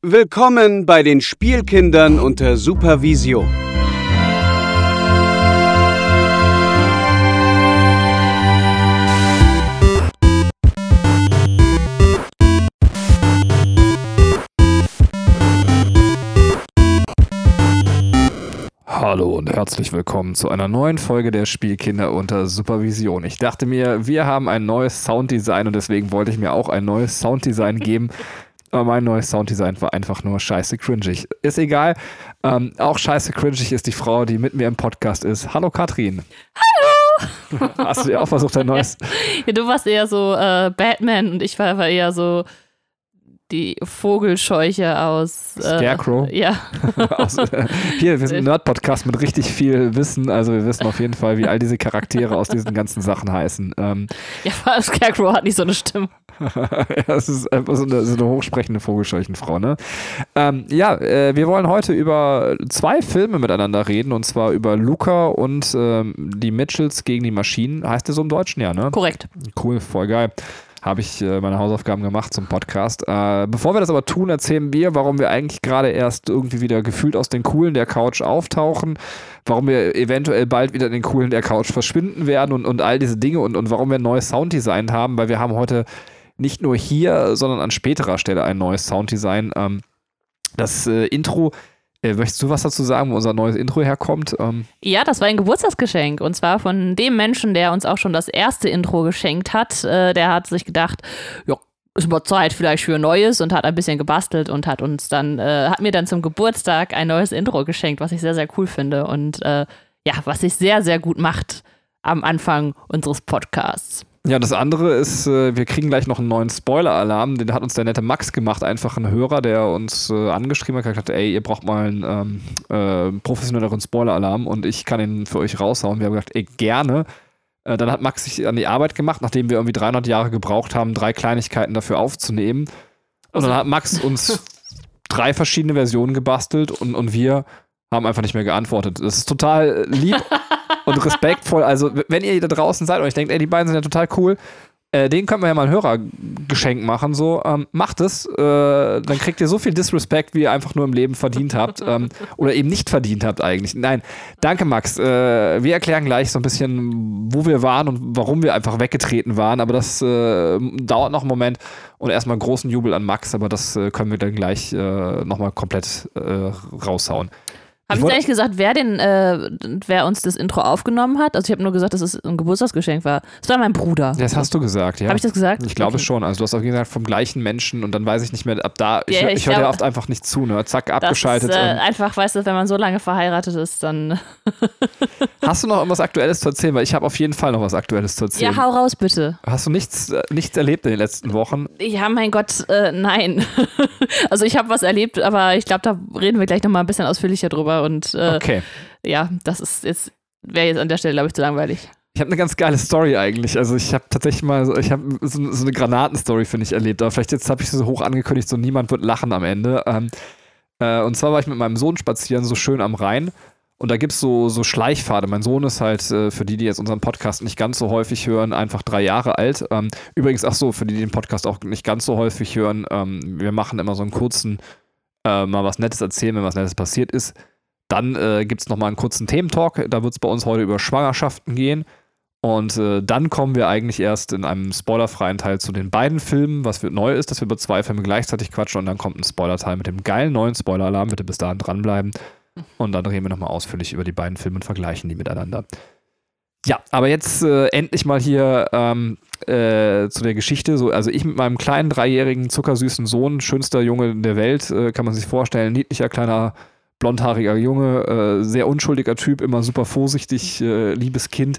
Willkommen bei den Spielkindern unter Supervision. Hallo und herzlich willkommen zu einer neuen Folge der Spielkinder unter Supervision. Ich dachte mir, wir haben ein neues Sounddesign und deswegen wollte ich mir auch ein neues Sounddesign geben. Aber mein neues Sounddesign war einfach nur scheiße cringig. Ist egal. Ähm, auch scheiße cringig ist die Frau, die mit mir im Podcast ist. Hallo Katrin. Hallo! Hast du dir auch versucht, ein neues? Ja, du warst eher so äh, Batman und ich war, war eher so die Vogelscheuche aus äh, Scarecrow. Ja. aus, äh, hier, wir sind ein Nerd-Podcast mit richtig viel Wissen. Also wir wissen auf jeden Fall, wie all diese Charaktere aus diesen ganzen Sachen heißen. Ähm, ja, Scarecrow hat nicht so eine Stimme. ja, das ist einfach so eine, so eine hochsprechende Vogelscheuchenfrau, ne? Ähm, ja, äh, wir wollen heute über zwei Filme miteinander reden und zwar über Luca und ähm, die Mitchells gegen die Maschinen. Heißt der so im Deutschen, ja, ne? Korrekt. Cool, voll geil habe ich äh, meine Hausaufgaben gemacht zum Podcast. Äh, bevor wir das aber tun, erzählen wir, warum wir eigentlich gerade erst irgendwie wieder gefühlt aus den Coolen der Couch auftauchen, warum wir eventuell bald wieder in den Coolen der Couch verschwinden werden und, und all diese Dinge und, und warum wir ein neues Sounddesign haben, weil wir haben heute nicht nur hier, sondern an späterer Stelle ein neues Sounddesign. Ähm, das äh, Intro äh, möchtest du was dazu sagen, wo unser neues Intro herkommt? Ähm ja, das war ein Geburtstagsgeschenk und zwar von dem Menschen, der uns auch schon das erste Intro geschenkt hat. Äh, der hat sich gedacht, ja, ist mal Zeit vielleicht für Neues und hat ein bisschen gebastelt und hat uns dann, äh, hat mir dann zum Geburtstag ein neues Intro geschenkt, was ich sehr, sehr cool finde und äh, ja, was sich sehr, sehr gut macht am Anfang unseres Podcasts. Ja, das andere ist, äh, wir kriegen gleich noch einen neuen Spoiler-Alarm. Den hat uns der nette Max gemacht, einfach ein Hörer, der uns äh, angeschrieben hat, gesagt, ey, ihr braucht mal einen ähm, äh, professionelleren Spoiler-Alarm und ich kann ihn für euch raushauen. Wir haben gesagt, ey, gerne. Äh, dann hat Max sich an die Arbeit gemacht, nachdem wir irgendwie 300 Jahre gebraucht haben, drei Kleinigkeiten dafür aufzunehmen. Und dann hat Max uns drei verschiedene Versionen gebastelt und, und wir haben einfach nicht mehr geantwortet. Das ist total lieb und respektvoll. Also, wenn ihr da draußen seid und euch denkt, ey, die beiden sind ja total cool, äh, den können wir ja mal ein Hörergeschenk machen. So, ähm, macht es, äh, dann kriegt ihr so viel Disrespect, wie ihr einfach nur im Leben verdient habt. Ähm, oder eben nicht verdient habt eigentlich. Nein, danke Max. Äh, wir erklären gleich so ein bisschen, wo wir waren und warum wir einfach weggetreten waren. Aber das äh, dauert noch einen Moment. Und erstmal großen Jubel an Max, aber das äh, können wir dann gleich äh, nochmal komplett äh, raushauen. Habe ich, ich eigentlich gesagt, wer den, äh, wer uns das Intro aufgenommen hat? Also ich habe nur gesagt, dass es ein Geburtstagsgeschenk war. Das war mein Bruder. Das hast du gesagt, ja. Habe ich das gesagt? Ich glaube okay. schon. Also du hast auch gesagt vom gleichen Menschen und dann weiß ich nicht mehr, ab da, ich, ja, ich, ich höre dir oft einfach nicht zu, ne? Zack, abgeschaltet. Ist, äh, einfach, weißt du, wenn man so lange verheiratet ist, dann. hast du noch irgendwas Aktuelles zu erzählen? Weil ich habe auf jeden Fall noch was Aktuelles zu erzählen. Ja, hau raus, bitte. Hast du nichts, äh, nichts erlebt in den letzten Wochen? Ja, mein Gott, äh, nein. also ich habe was erlebt, aber ich glaube, da reden wir gleich nochmal ein bisschen ausführlicher drüber und äh, okay ja, das ist jetzt, wäre jetzt an der Stelle, glaube ich, zu langweilig. Ich habe eine ganz geile Story eigentlich. Also ich habe tatsächlich mal, ich habe so, so, eine Granatenstory, finde ich, erlebt. Aber vielleicht jetzt habe ich sie so hoch angekündigt, so niemand wird lachen am Ende. Ähm, äh, und zwar war ich mit meinem Sohn spazieren, so schön am Rhein. Und da gibt es so, so Schleichpfade. Mein Sohn ist halt, äh, für die, die jetzt unseren Podcast nicht ganz so häufig hören, einfach drei Jahre alt. Ähm, übrigens, ach so, für die, die den Podcast auch nicht ganz so häufig hören, ähm, wir machen immer so einen kurzen, äh, mal was Nettes erzählen, wenn was Nettes passiert ist. Dann äh, gibt es nochmal einen kurzen Thementalk. Da wird es bei uns heute über Schwangerschaften gehen. Und äh, dann kommen wir eigentlich erst in einem spoilerfreien Teil zu den beiden Filmen. Was neu ist, dass wir über zwei Filme gleichzeitig quatschen. Und dann kommt ein Spoiler-Teil mit dem geilen neuen Spoiler-Alarm. Bitte bis dahin dranbleiben. Und dann reden wir nochmal ausführlich über die beiden Filme und vergleichen die miteinander. Ja, aber jetzt äh, endlich mal hier ähm, äh, zu der Geschichte. So, also ich mit meinem kleinen dreijährigen zuckersüßen Sohn, schönster Junge der Welt, äh, kann man sich vorstellen, niedlicher kleiner blondhaariger Junge, äh, sehr unschuldiger Typ, immer super vorsichtig, äh, liebes Kind.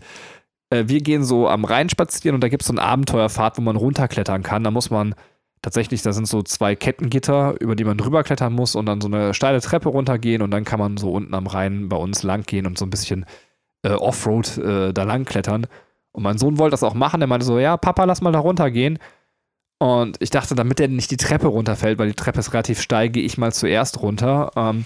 Äh, wir gehen so am Rhein spazieren und da gibt es so eine Abenteuerfahrt, wo man runterklettern kann. Da muss man tatsächlich, da sind so zwei Kettengitter, über die man drüber klettern muss und dann so eine steile Treppe runtergehen und dann kann man so unten am Rhein bei uns lang gehen und so ein bisschen äh, Offroad äh, da lang klettern. Und mein Sohn wollte das auch machen. Er meinte so, ja, Papa, lass mal da runtergehen. Und ich dachte, damit er nicht die Treppe runterfällt, weil die Treppe ist relativ steil, gehe ich mal zuerst runter. Ähm,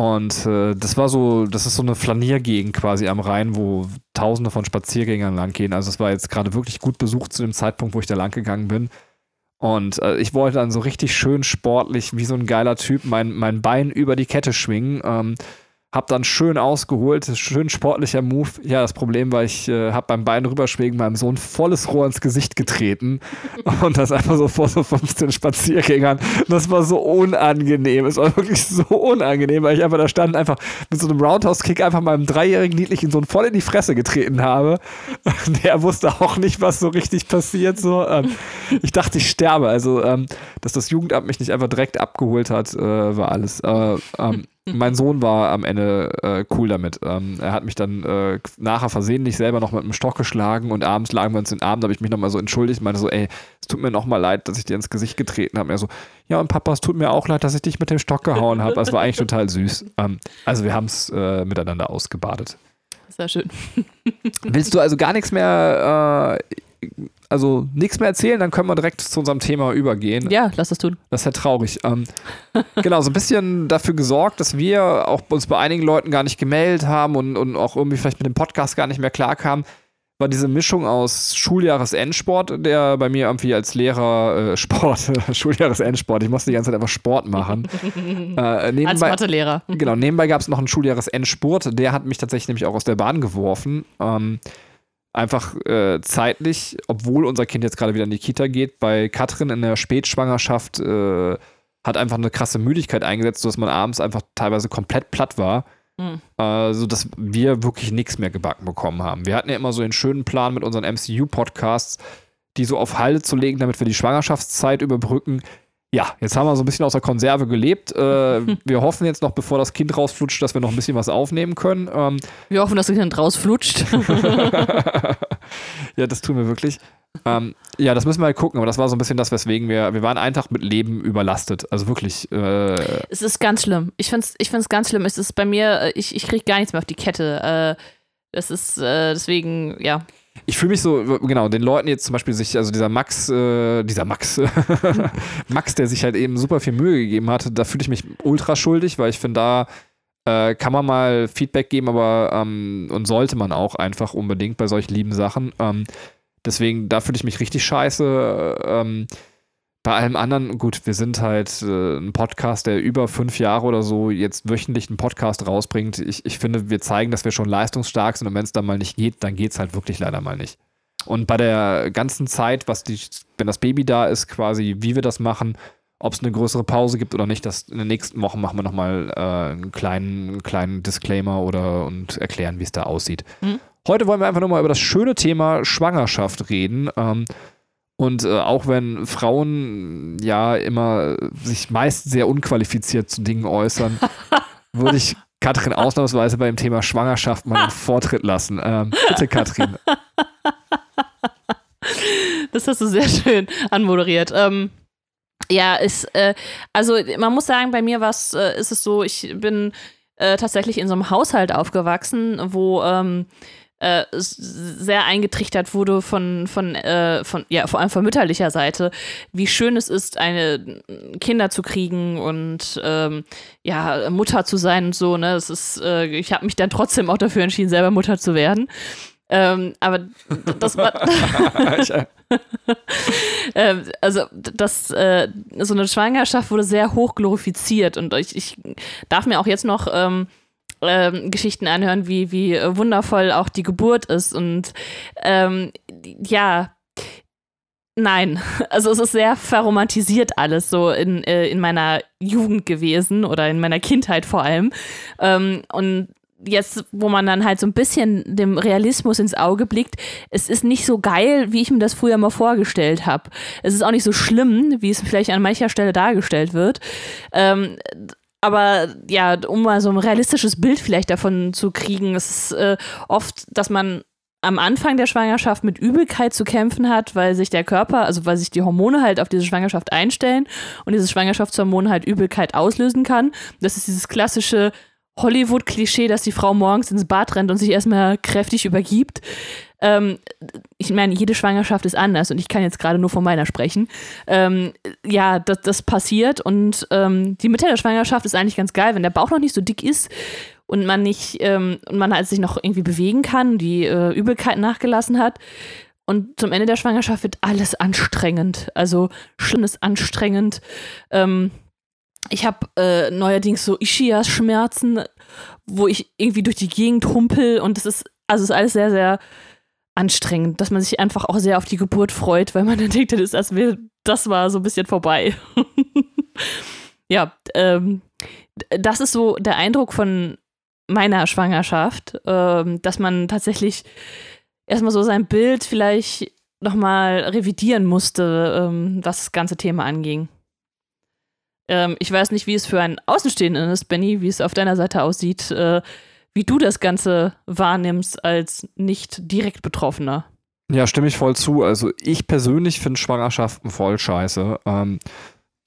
und äh, das war so, das ist so eine Flaniergegend quasi am Rhein, wo tausende von Spaziergängern lang gehen. Also es war jetzt gerade wirklich gut besucht zu dem Zeitpunkt, wo ich da lang gegangen bin. Und äh, ich wollte dann so richtig schön sportlich, wie so ein geiler Typ, mein, mein Bein über die Kette schwingen. Ähm, hab dann schön ausgeholt, schön sportlicher Move. Ja, das Problem war, ich äh, hab beim Bein rüberschwingen meinem Sohn volles Rohr ins Gesicht getreten und das einfach so vor so 15 Spaziergängern. Das war so unangenehm. Es war wirklich so unangenehm, weil ich einfach da stand, einfach mit so einem Roundhouse-Kick einfach meinem dreijährigen niedlichen Sohn voll in die Fresse getreten habe. Der wusste auch nicht, was so richtig passiert. So. Ähm, ich dachte, ich sterbe. Also, ähm, dass das Jugendamt mich nicht einfach direkt abgeholt hat, äh, war alles. Äh, ähm, mein Sohn war am Ende äh, cool damit. Ähm, er hat mich dann äh, nachher versehentlich selber noch mit einem Stock geschlagen und abends lagen wir uns in den Abend, habe ich mich nochmal so entschuldigt, meinte so, ey, es tut mir nochmal leid, dass ich dir ins Gesicht getreten habe. Er so, ja und Papa, es tut mir auch leid, dass ich dich mit dem Stock gehauen habe. Das war eigentlich total süß. Ähm, also wir haben es äh, miteinander ausgebadet. Sehr schön. Willst du also gar nichts mehr äh, also nichts mehr erzählen, dann können wir direkt zu unserem Thema übergehen. Ja, lass das tun. Das ist ja traurig. Ähm, genau, so ein bisschen dafür gesorgt, dass wir auch uns bei einigen Leuten gar nicht gemeldet haben und, und auch irgendwie vielleicht mit dem Podcast gar nicht mehr klarkamen, war diese Mischung aus Schuljahresendsport, der bei mir irgendwie als Lehrer äh, Sport, Schuljahresendsport, ich musste die ganze Zeit einfach Sport machen. äh, nebenbei, als Mathelehrer. Genau, nebenbei gab es noch einen Schuljahresendsport, der hat mich tatsächlich nämlich auch aus der Bahn geworfen. Ähm, einfach äh, zeitlich, obwohl unser Kind jetzt gerade wieder in die Kita geht, bei Katrin in der Spätschwangerschaft äh, hat einfach eine krasse Müdigkeit eingesetzt, sodass man abends einfach teilweise komplett platt war. Mhm. Äh, sodass wir wirklich nichts mehr gebacken bekommen haben. Wir hatten ja immer so den schönen Plan mit unseren MCU-Podcasts, die so auf Halde zu legen, damit wir die Schwangerschaftszeit überbrücken ja, jetzt haben wir so ein bisschen aus der Konserve gelebt. Äh, wir hoffen jetzt noch, bevor das Kind rausflutscht, dass wir noch ein bisschen was aufnehmen können. Ähm, wir hoffen, dass das Kind rausflutscht. ja, das tun wir wirklich. Ähm, ja, das müssen wir halt gucken, aber das war so ein bisschen das, weswegen wir, wir waren einen Tag mit Leben überlastet. Also wirklich. Äh, es ist ganz schlimm. Ich finde es ich find's ganz schlimm. Es ist bei mir, äh, ich, ich kriege gar nichts mehr auf die Kette. Äh, das ist äh, deswegen, ja ich fühle mich so, genau, den Leuten jetzt zum Beispiel sich, also dieser Max, äh, dieser Max, Max, der sich halt eben super viel Mühe gegeben hat, da fühle ich mich ultra schuldig, weil ich finde, da äh, kann man mal Feedback geben, aber ähm, und sollte man auch einfach unbedingt bei solch lieben Sachen. Ähm, deswegen, da fühle ich mich richtig scheiße. Ähm, bei allem anderen, gut, wir sind halt äh, ein Podcast, der über fünf Jahre oder so jetzt wöchentlich einen Podcast rausbringt. Ich, ich finde, wir zeigen, dass wir schon leistungsstark sind und wenn es dann mal nicht geht, dann geht es halt wirklich leider mal nicht. Und bei der ganzen Zeit, was die, wenn das Baby da ist, quasi, wie wir das machen, ob es eine größere Pause gibt oder nicht, das in den nächsten Wochen machen wir nochmal äh, einen kleinen, einen kleinen Disclaimer oder und erklären, wie es da aussieht. Mhm. Heute wollen wir einfach nur mal über das schöne Thema Schwangerschaft reden. Ähm, und äh, auch wenn Frauen ja immer sich meist sehr unqualifiziert zu Dingen äußern, würde ich Katrin ausnahmsweise beim Thema Schwangerschaft mal einen Vortritt lassen. Ähm, bitte, Katrin. Das hast du sehr schön anmoderiert. Ähm, ja, ist, äh, also man muss sagen, bei mir was äh, ist es so, ich bin äh, tatsächlich in so einem Haushalt aufgewachsen, wo ähm, äh, sehr eingetrichtert wurde von, von, äh, von, ja, vor allem von mütterlicher Seite, wie schön es ist, eine Kinder zu kriegen und ähm, ja, Mutter zu sein und so, ne? Das ist, äh, ich habe mich dann trotzdem auch dafür entschieden, selber Mutter zu werden. Ähm, aber das war. ähm, also, das, äh, so eine Schwangerschaft wurde sehr hoch glorifiziert und ich, ich darf mir auch jetzt noch ähm, ähm, Geschichten anhören, wie, wie wundervoll auch die Geburt ist. Und ähm, ja, nein. Also es ist sehr verromantisiert alles so in, äh, in meiner Jugend gewesen oder in meiner Kindheit vor allem. Ähm, und jetzt, wo man dann halt so ein bisschen dem Realismus ins Auge blickt, es ist nicht so geil, wie ich mir das früher mal vorgestellt habe. Es ist auch nicht so schlimm, wie es vielleicht an mancher Stelle dargestellt wird. Ähm, aber ja, um mal so ein realistisches Bild vielleicht davon zu kriegen, es ist äh, oft, dass man am Anfang der Schwangerschaft mit Übelkeit zu kämpfen hat, weil sich der Körper, also weil sich die Hormone halt auf diese Schwangerschaft einstellen und dieses Schwangerschaftshormon halt Übelkeit auslösen kann. Das ist dieses klassische Hollywood-Klischee, dass die Frau morgens ins Bad rennt und sich erstmal kräftig übergibt. Ähm, ich meine, jede Schwangerschaft ist anders und ich kann jetzt gerade nur von meiner sprechen. Ähm, ja, das, das passiert und ähm, die Mitte der Schwangerschaft ist eigentlich ganz geil, wenn der Bauch noch nicht so dick ist und man nicht ähm, und man halt sich noch irgendwie bewegen kann, die äh, Übelkeit nachgelassen hat. und zum Ende der Schwangerschaft wird alles anstrengend. Also schlimmes anstrengend. Ähm, ich habe äh, neuerdings so Ischias-Schmerzen, wo ich irgendwie durch die Gegend humpel und das ist, also ist alles sehr, sehr anstrengend, dass man sich einfach auch sehr auf die Geburt freut, weil man dann denkt, das, das, das war so ein bisschen vorbei. ja, ähm, das ist so der Eindruck von meiner Schwangerschaft, ähm, dass man tatsächlich erstmal so sein Bild vielleicht nochmal revidieren musste, ähm, was das ganze Thema anging. Ähm, ich weiß nicht, wie es für einen Außenstehenden ist, Benny, wie es auf deiner Seite aussieht, äh, wie du das Ganze wahrnimmst als nicht direkt Betroffener. Ja, stimme ich voll zu. Also ich persönlich finde Schwangerschaften voll scheiße. Ähm,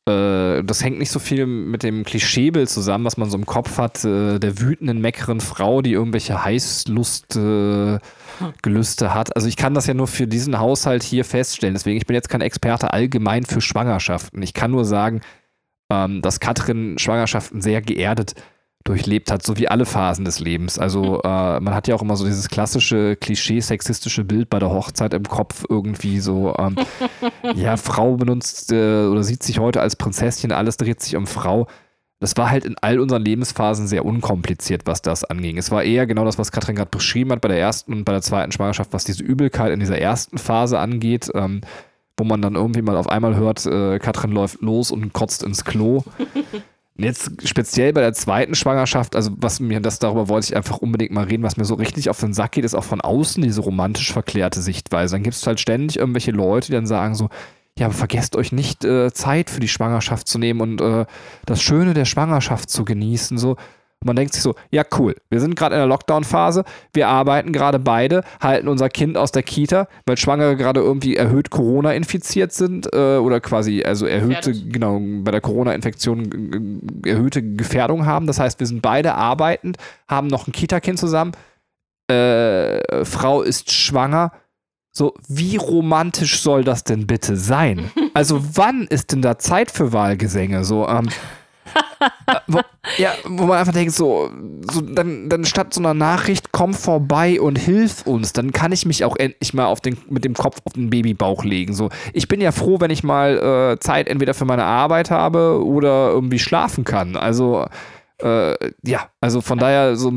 äh, das hängt nicht so viel mit dem Klischeebild zusammen, was man so im Kopf hat, äh, der wütenden, meckeren Frau, die irgendwelche Heißlustgelüste äh, hat. Also ich kann das ja nur für diesen Haushalt hier feststellen. Deswegen, ich bin jetzt kein Experte allgemein für Schwangerschaften. Ich kann nur sagen, ähm, dass Katrin Schwangerschaften sehr geerdet durchlebt hat, so wie alle Phasen des Lebens. Also äh, man hat ja auch immer so dieses klassische klischee-sexistische Bild bei der Hochzeit im Kopf irgendwie so, ähm, ja, Frau benutzt äh, oder sieht sich heute als Prinzesschen, alles dreht sich um Frau. Das war halt in all unseren Lebensphasen sehr unkompliziert, was das anging. Es war eher genau das, was Katrin gerade beschrieben hat bei der ersten und bei der zweiten Schwangerschaft, was diese Übelkeit in dieser ersten Phase angeht. Ähm, wo man dann irgendwie mal auf einmal hört, äh, Katrin läuft los und kotzt ins Klo. Jetzt speziell bei der zweiten Schwangerschaft, also was mir das darüber wollte ich einfach unbedingt mal reden, was mir so richtig auf den Sack geht, ist auch von außen diese romantisch verklärte Sichtweise. Dann gibt es halt ständig irgendwelche Leute, die dann sagen so, ja, aber vergesst euch nicht, äh, Zeit für die Schwangerschaft zu nehmen und äh, das Schöne der Schwangerschaft zu genießen. So, man denkt sich so, ja cool, wir sind gerade in der Lockdown-Phase, wir arbeiten gerade beide, halten unser Kind aus der Kita, weil Schwangere gerade irgendwie erhöht Corona infiziert sind äh, oder quasi also erhöhte, Gefährdet. genau, bei der Corona-Infektion erhöhte Gefährdung haben. Das heißt, wir sind beide arbeitend, haben noch ein Kita-Kind zusammen, äh, Frau ist schwanger. So, wie romantisch soll das denn bitte sein? Also, wann ist denn da Zeit für Wahlgesänge? So, ähm, wo, ja, wo man einfach denkt, so, so dann, dann statt so einer Nachricht, komm vorbei und hilf uns, dann kann ich mich auch endlich mal auf den, mit dem Kopf auf den Babybauch legen. So, ich bin ja froh, wenn ich mal äh, Zeit entweder für meine Arbeit habe oder irgendwie schlafen kann. Also, äh, ja, also von daher so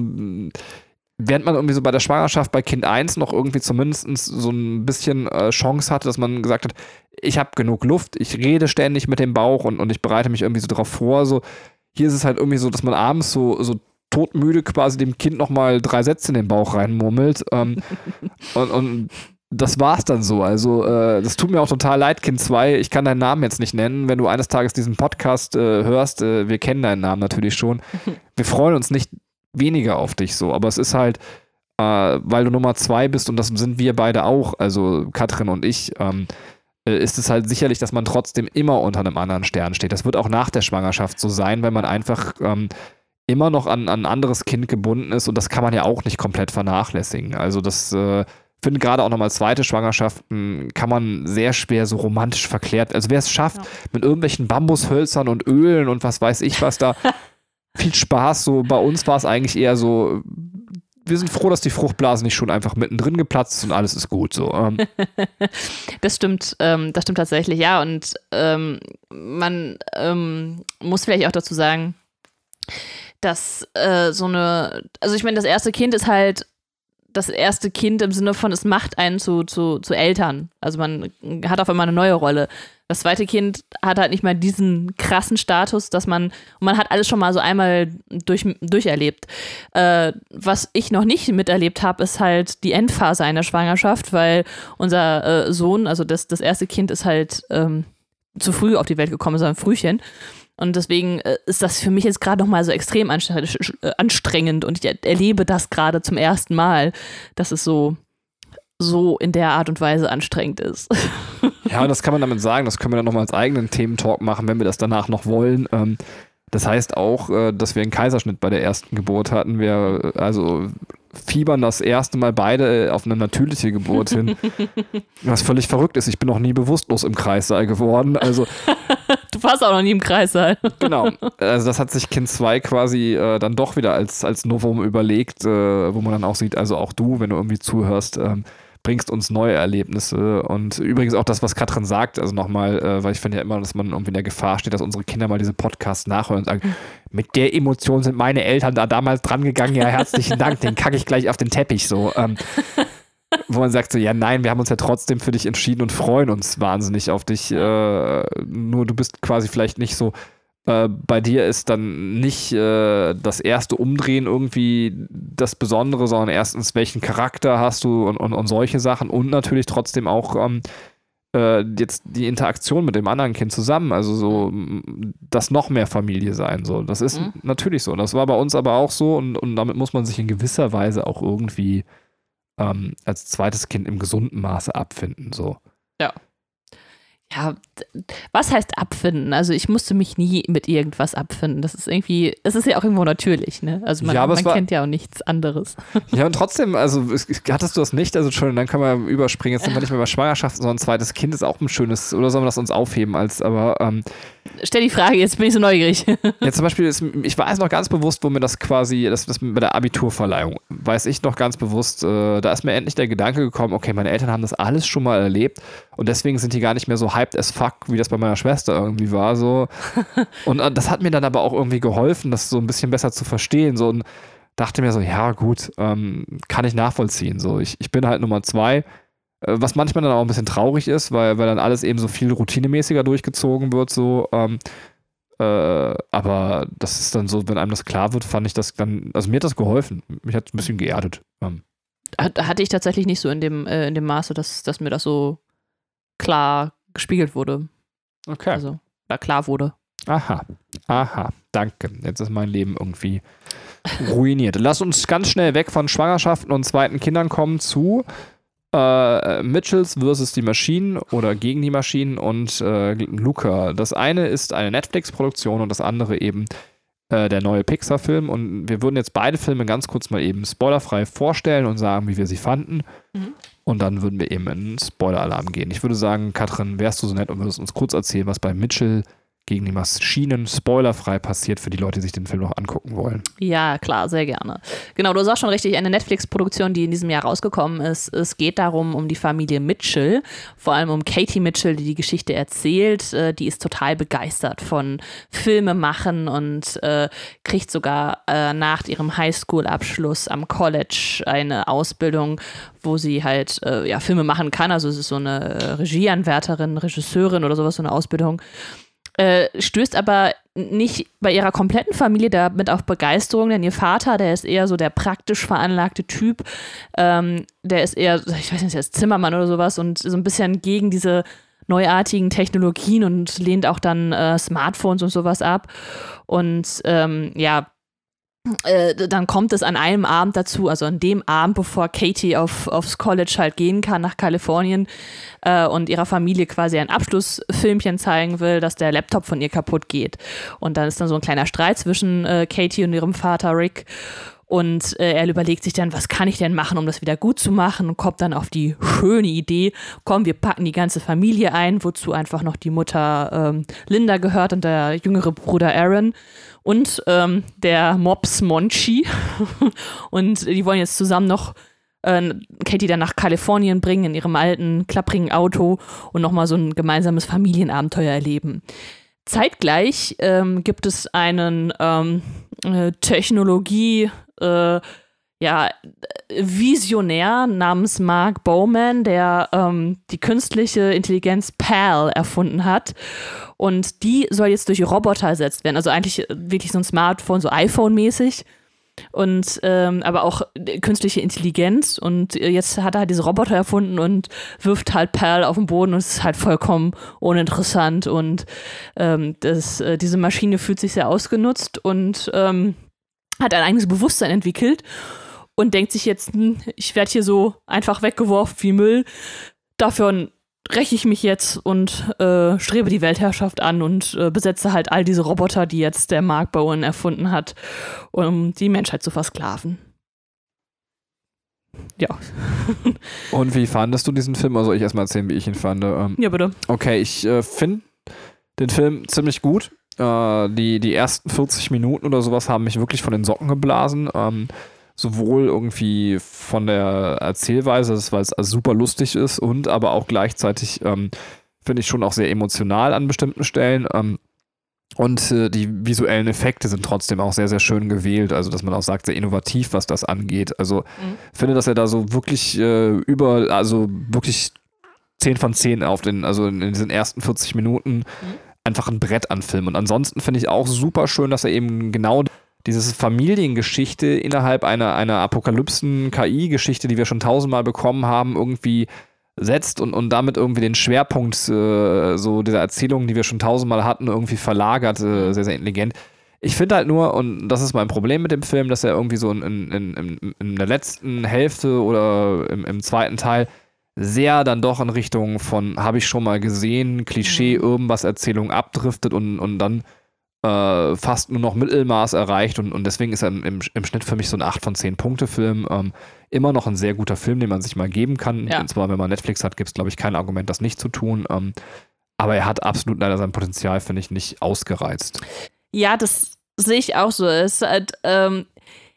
während man irgendwie so bei der Schwangerschaft bei Kind 1 noch irgendwie zumindest so ein bisschen äh, Chance hatte, dass man gesagt hat, ich habe genug Luft, ich rede ständig mit dem Bauch und, und ich bereite mich irgendwie so darauf vor. So, hier ist es halt irgendwie so, dass man abends so, so todmüde quasi dem Kind nochmal drei Sätze in den Bauch reinmurmelt. Ähm, und, und das war's dann so. Also, äh, das tut mir auch total leid, Kind 2. Ich kann deinen Namen jetzt nicht nennen. Wenn du eines Tages diesen Podcast äh, hörst, äh, wir kennen deinen Namen natürlich schon. Wir freuen uns nicht weniger auf dich so. Aber es ist halt, äh, weil du Nummer zwei bist und das sind wir beide auch, also Katrin und ich, ähm, äh, ist es halt sicherlich, dass man trotzdem immer unter einem anderen Stern steht. Das wird auch nach der Schwangerschaft so sein, weil man einfach ähm, immer noch an, an ein anderes Kind gebunden ist und das kann man ja auch nicht komplett vernachlässigen. Also das äh, finde gerade auch nochmal zweite Schwangerschaften kann man sehr schwer so romantisch verklärt. Also wer es schafft, ja. mit irgendwelchen Bambushölzern und Ölen und was weiß ich was da viel Spaß. So bei uns war es eigentlich eher so, wir sind froh, dass die Fruchtblase nicht schon einfach mittendrin geplatzt ist und alles ist gut. So. Ähm. das stimmt, ähm, das stimmt tatsächlich, ja. Und ähm, man ähm, muss vielleicht auch dazu sagen, dass äh, so eine, also ich meine, das erste Kind ist halt das erste Kind im Sinne von, es macht einen zu, zu, zu Eltern. Also man hat auf einmal eine neue Rolle. Das zweite Kind hat halt nicht mal diesen krassen Status, dass man, man hat alles schon mal so einmal durch, durcherlebt. Äh, was ich noch nicht miterlebt habe, ist halt die Endphase einer Schwangerschaft, weil unser äh, Sohn, also das, das erste Kind ist halt ähm, zu früh auf die Welt gekommen, so ein Frühchen. Und deswegen äh, ist das für mich jetzt gerade nochmal so extrem äh, anstrengend und ich erlebe das gerade zum ersten Mal, dass es so, so in der Art und Weise anstrengend ist. Ja, und das kann man damit sagen, das können wir dann nochmal als eigenen Thementalk machen, wenn wir das danach noch wollen. Ähm, das heißt auch, äh, dass wir einen Kaiserschnitt bei der ersten Geburt hatten. Wir also fiebern das erste Mal beide auf eine natürliche Geburt hin. Was völlig verrückt ist. Ich bin noch nie bewusstlos im Kreissaal geworden. Also du warst auch noch nie im Kreissaal. genau. Also das hat sich Kind 2 quasi äh, dann doch wieder als, als Novum überlegt, äh, wo man dann auch sieht, also auch du, wenn du irgendwie zuhörst, ähm, bringst uns neue Erlebnisse. Und übrigens auch das, was Katrin sagt, also nochmal, äh, weil ich finde ja immer, dass man irgendwie in der Gefahr steht, dass unsere Kinder mal diese Podcasts nachhören und sagen, mit der Emotion sind meine Eltern da damals dran gegangen, ja, herzlichen Dank, den kacke ich gleich auf den Teppich so. Ähm, wo man sagt so, ja nein, wir haben uns ja trotzdem für dich entschieden und freuen uns wahnsinnig auf dich. Äh, nur du bist quasi vielleicht nicht so äh, bei dir ist dann nicht äh, das erste Umdrehen irgendwie das Besondere, sondern erstens, welchen Charakter hast du und, und, und solche Sachen und natürlich trotzdem auch ähm, äh, jetzt die Interaktion mit dem anderen Kind zusammen, also so das noch mehr Familie sein. So. Das ist mhm. natürlich so. Das war bei uns aber auch so und, und damit muss man sich in gewisser Weise auch irgendwie ähm, als zweites Kind im gesunden Maße abfinden. So. Ja ja, was heißt abfinden? Also ich musste mich nie mit irgendwas abfinden. Das ist irgendwie, es ist ja auch irgendwo natürlich, ne? Also man, ja, man kennt ja auch nichts anderes. Ja, und trotzdem, also hattest du das nicht? Also schon, dann können wir überspringen. Jetzt sind wir nicht mehr bei Schwangerschaft, sondern ein zweites Kind ist auch ein schönes, oder sollen wir das uns aufheben als, aber ähm, Stell die Frage, jetzt bin ich so neugierig. ja, zum Beispiel, ist, ich weiß noch ganz bewusst, wo mir das quasi, das, das bei der Abiturverleihung, weiß ich noch ganz bewusst, äh, da ist mir endlich der Gedanke gekommen, okay, meine Eltern haben das alles schon mal erlebt und deswegen sind die gar nicht mehr so hyped as fuck, wie das bei meiner Schwester irgendwie war. So. Und äh, das hat mir dann aber auch irgendwie geholfen, das so ein bisschen besser zu verstehen. So, und dachte mir so, ja, gut, ähm, kann ich nachvollziehen. So, ich, ich bin halt Nummer zwei was manchmal dann auch ein bisschen traurig ist, weil, weil dann alles eben so viel routinemäßiger durchgezogen wird, so. Ähm, äh, aber das ist dann so, wenn einem das klar wird, fand ich das dann, also mir hat das geholfen. Mich hat es ein bisschen geerdet. Ähm. Hatte ich tatsächlich nicht so in dem, äh, in dem Maße, dass, dass mir das so klar gespiegelt wurde. Okay. Also, da klar wurde. Aha. Aha. Danke. Jetzt ist mein Leben irgendwie ruiniert. Lass uns ganz schnell weg von Schwangerschaften und zweiten Kindern kommen zu äh, Mitchells versus die Maschinen oder gegen die Maschinen und äh, Luca. Das eine ist eine Netflix-Produktion und das andere eben äh, der neue Pixar-Film. Und wir würden jetzt beide Filme ganz kurz mal eben spoilerfrei vorstellen und sagen, wie wir sie fanden. Mhm. Und dann würden wir eben in Spoiler-Alarm gehen. Ich würde sagen, Katrin, wärst du so nett und würdest uns kurz erzählen, was bei Mitchell gegen die Maschinen spoilerfrei passiert für die Leute, die sich den Film noch angucken wollen. Ja, klar, sehr gerne. Genau, du sagst schon richtig, eine Netflix-Produktion, die in diesem Jahr rausgekommen ist. Es geht darum, um die Familie Mitchell, vor allem um Katie Mitchell, die die Geschichte erzählt. Äh, die ist total begeistert von Filmemachen und äh, kriegt sogar äh, nach ihrem Highschool-Abschluss am College eine Ausbildung, wo sie halt äh, ja, Filme machen kann. Also es ist so eine äh, Regieanwärterin, Regisseurin oder sowas, so eine Ausbildung. Äh, stößt aber nicht bei ihrer kompletten Familie damit auf Begeisterung, denn ihr Vater, der ist eher so der praktisch veranlagte Typ, ähm, der ist eher, ich weiß nicht, der ist Zimmermann oder sowas und so ein bisschen gegen diese neuartigen Technologien und lehnt auch dann äh, Smartphones und sowas ab. Und ähm, ja, äh, dann kommt es an einem Abend dazu, also an dem Abend, bevor Katie auf, aufs College halt gehen kann nach Kalifornien äh, und ihrer Familie quasi ein Abschlussfilmchen zeigen will, dass der Laptop von ihr kaputt geht. Und dann ist dann so ein kleiner Streit zwischen äh, Katie und ihrem Vater Rick. Und äh, er überlegt sich dann, was kann ich denn machen, um das wieder gut zu machen und kommt dann auf die schöne Idee, komm, wir packen die ganze Familie ein, wozu einfach noch die Mutter ähm, Linda gehört und der jüngere Bruder Aaron und ähm, der Mops Monchi. und die wollen jetzt zusammen noch äh, Katie dann nach Kalifornien bringen in ihrem alten, klapprigen Auto und nochmal so ein gemeinsames Familienabenteuer erleben. Zeitgleich ähm, gibt es einen ähm, äh, Technologie- äh, ja, Visionär namens Mark Bowman, der ähm, die künstliche Intelligenz PAL erfunden hat. Und die soll jetzt durch Roboter ersetzt werden. Also eigentlich wirklich so ein Smartphone, so iPhone-mäßig. Und ähm, aber auch künstliche Intelligenz. Und jetzt hat er halt diese Roboter erfunden und wirft halt PAL auf den Boden und es ist halt vollkommen uninteressant. Und ähm, das, äh, diese Maschine fühlt sich sehr ausgenutzt und ähm, hat ein eigenes Bewusstsein entwickelt und denkt sich jetzt, hm, ich werde hier so einfach weggeworfen wie Müll. Dafür räche ich mich jetzt und äh, strebe die Weltherrschaft an und äh, besetze halt all diese Roboter, die jetzt der Mark Bowen erfunden hat, um die Menschheit zu versklaven. Ja. und wie fandest du diesen Film? Also ich erstmal erzählen, wie ich ihn fand. Ähm, ja, bitte. Okay, ich äh, finde den Film ziemlich gut. Äh, die, die ersten 40 Minuten oder sowas haben mich wirklich von den Socken geblasen. Ähm, sowohl irgendwie von der Erzählweise, weil es also super lustig ist und aber auch gleichzeitig ähm, finde ich schon auch sehr emotional an bestimmten Stellen. Ähm, und äh, die visuellen Effekte sind trotzdem auch sehr, sehr schön gewählt. Also, dass man auch sagt, sehr innovativ, was das angeht. Also, mhm. finde, dass er da so wirklich äh, über, also wirklich 10 von 10 auf den, also in, diesen ersten 40 Minuten mhm. einfach ein Brett an Film. Und ansonsten finde ich auch super schön, dass er eben genau diese Familiengeschichte innerhalb einer, einer Apokalypsen-KI-Geschichte, die wir schon tausendmal bekommen haben, irgendwie setzt und, und damit irgendwie den Schwerpunkt äh, so dieser Erzählung, die wir schon tausendmal hatten, irgendwie verlagert, äh, sehr, sehr intelligent. Ich finde halt nur, und das ist mein Problem mit dem Film, dass er irgendwie so in, in, in, in der letzten Hälfte oder im, im, zweiten Teil sehr dann doch in Richtung von habe ich schon mal gesehen, Klischee, mhm. irgendwas Erzählung abdriftet und, und dann äh, fast nur noch Mittelmaß erreicht und, und deswegen ist er im, im, im, Schnitt für mich so ein 8 von 10 Punkte Film. Ähm, immer noch ein sehr guter Film, den man sich mal geben kann. Ja. Und zwar, wenn man Netflix hat, gibt es, glaube ich, kein Argument, das nicht zu tun. Ähm, aber er hat absolut leider sein Potenzial, finde ich, nicht ausgereizt. Ja, das sehe ich auch so. Es ist halt, ähm,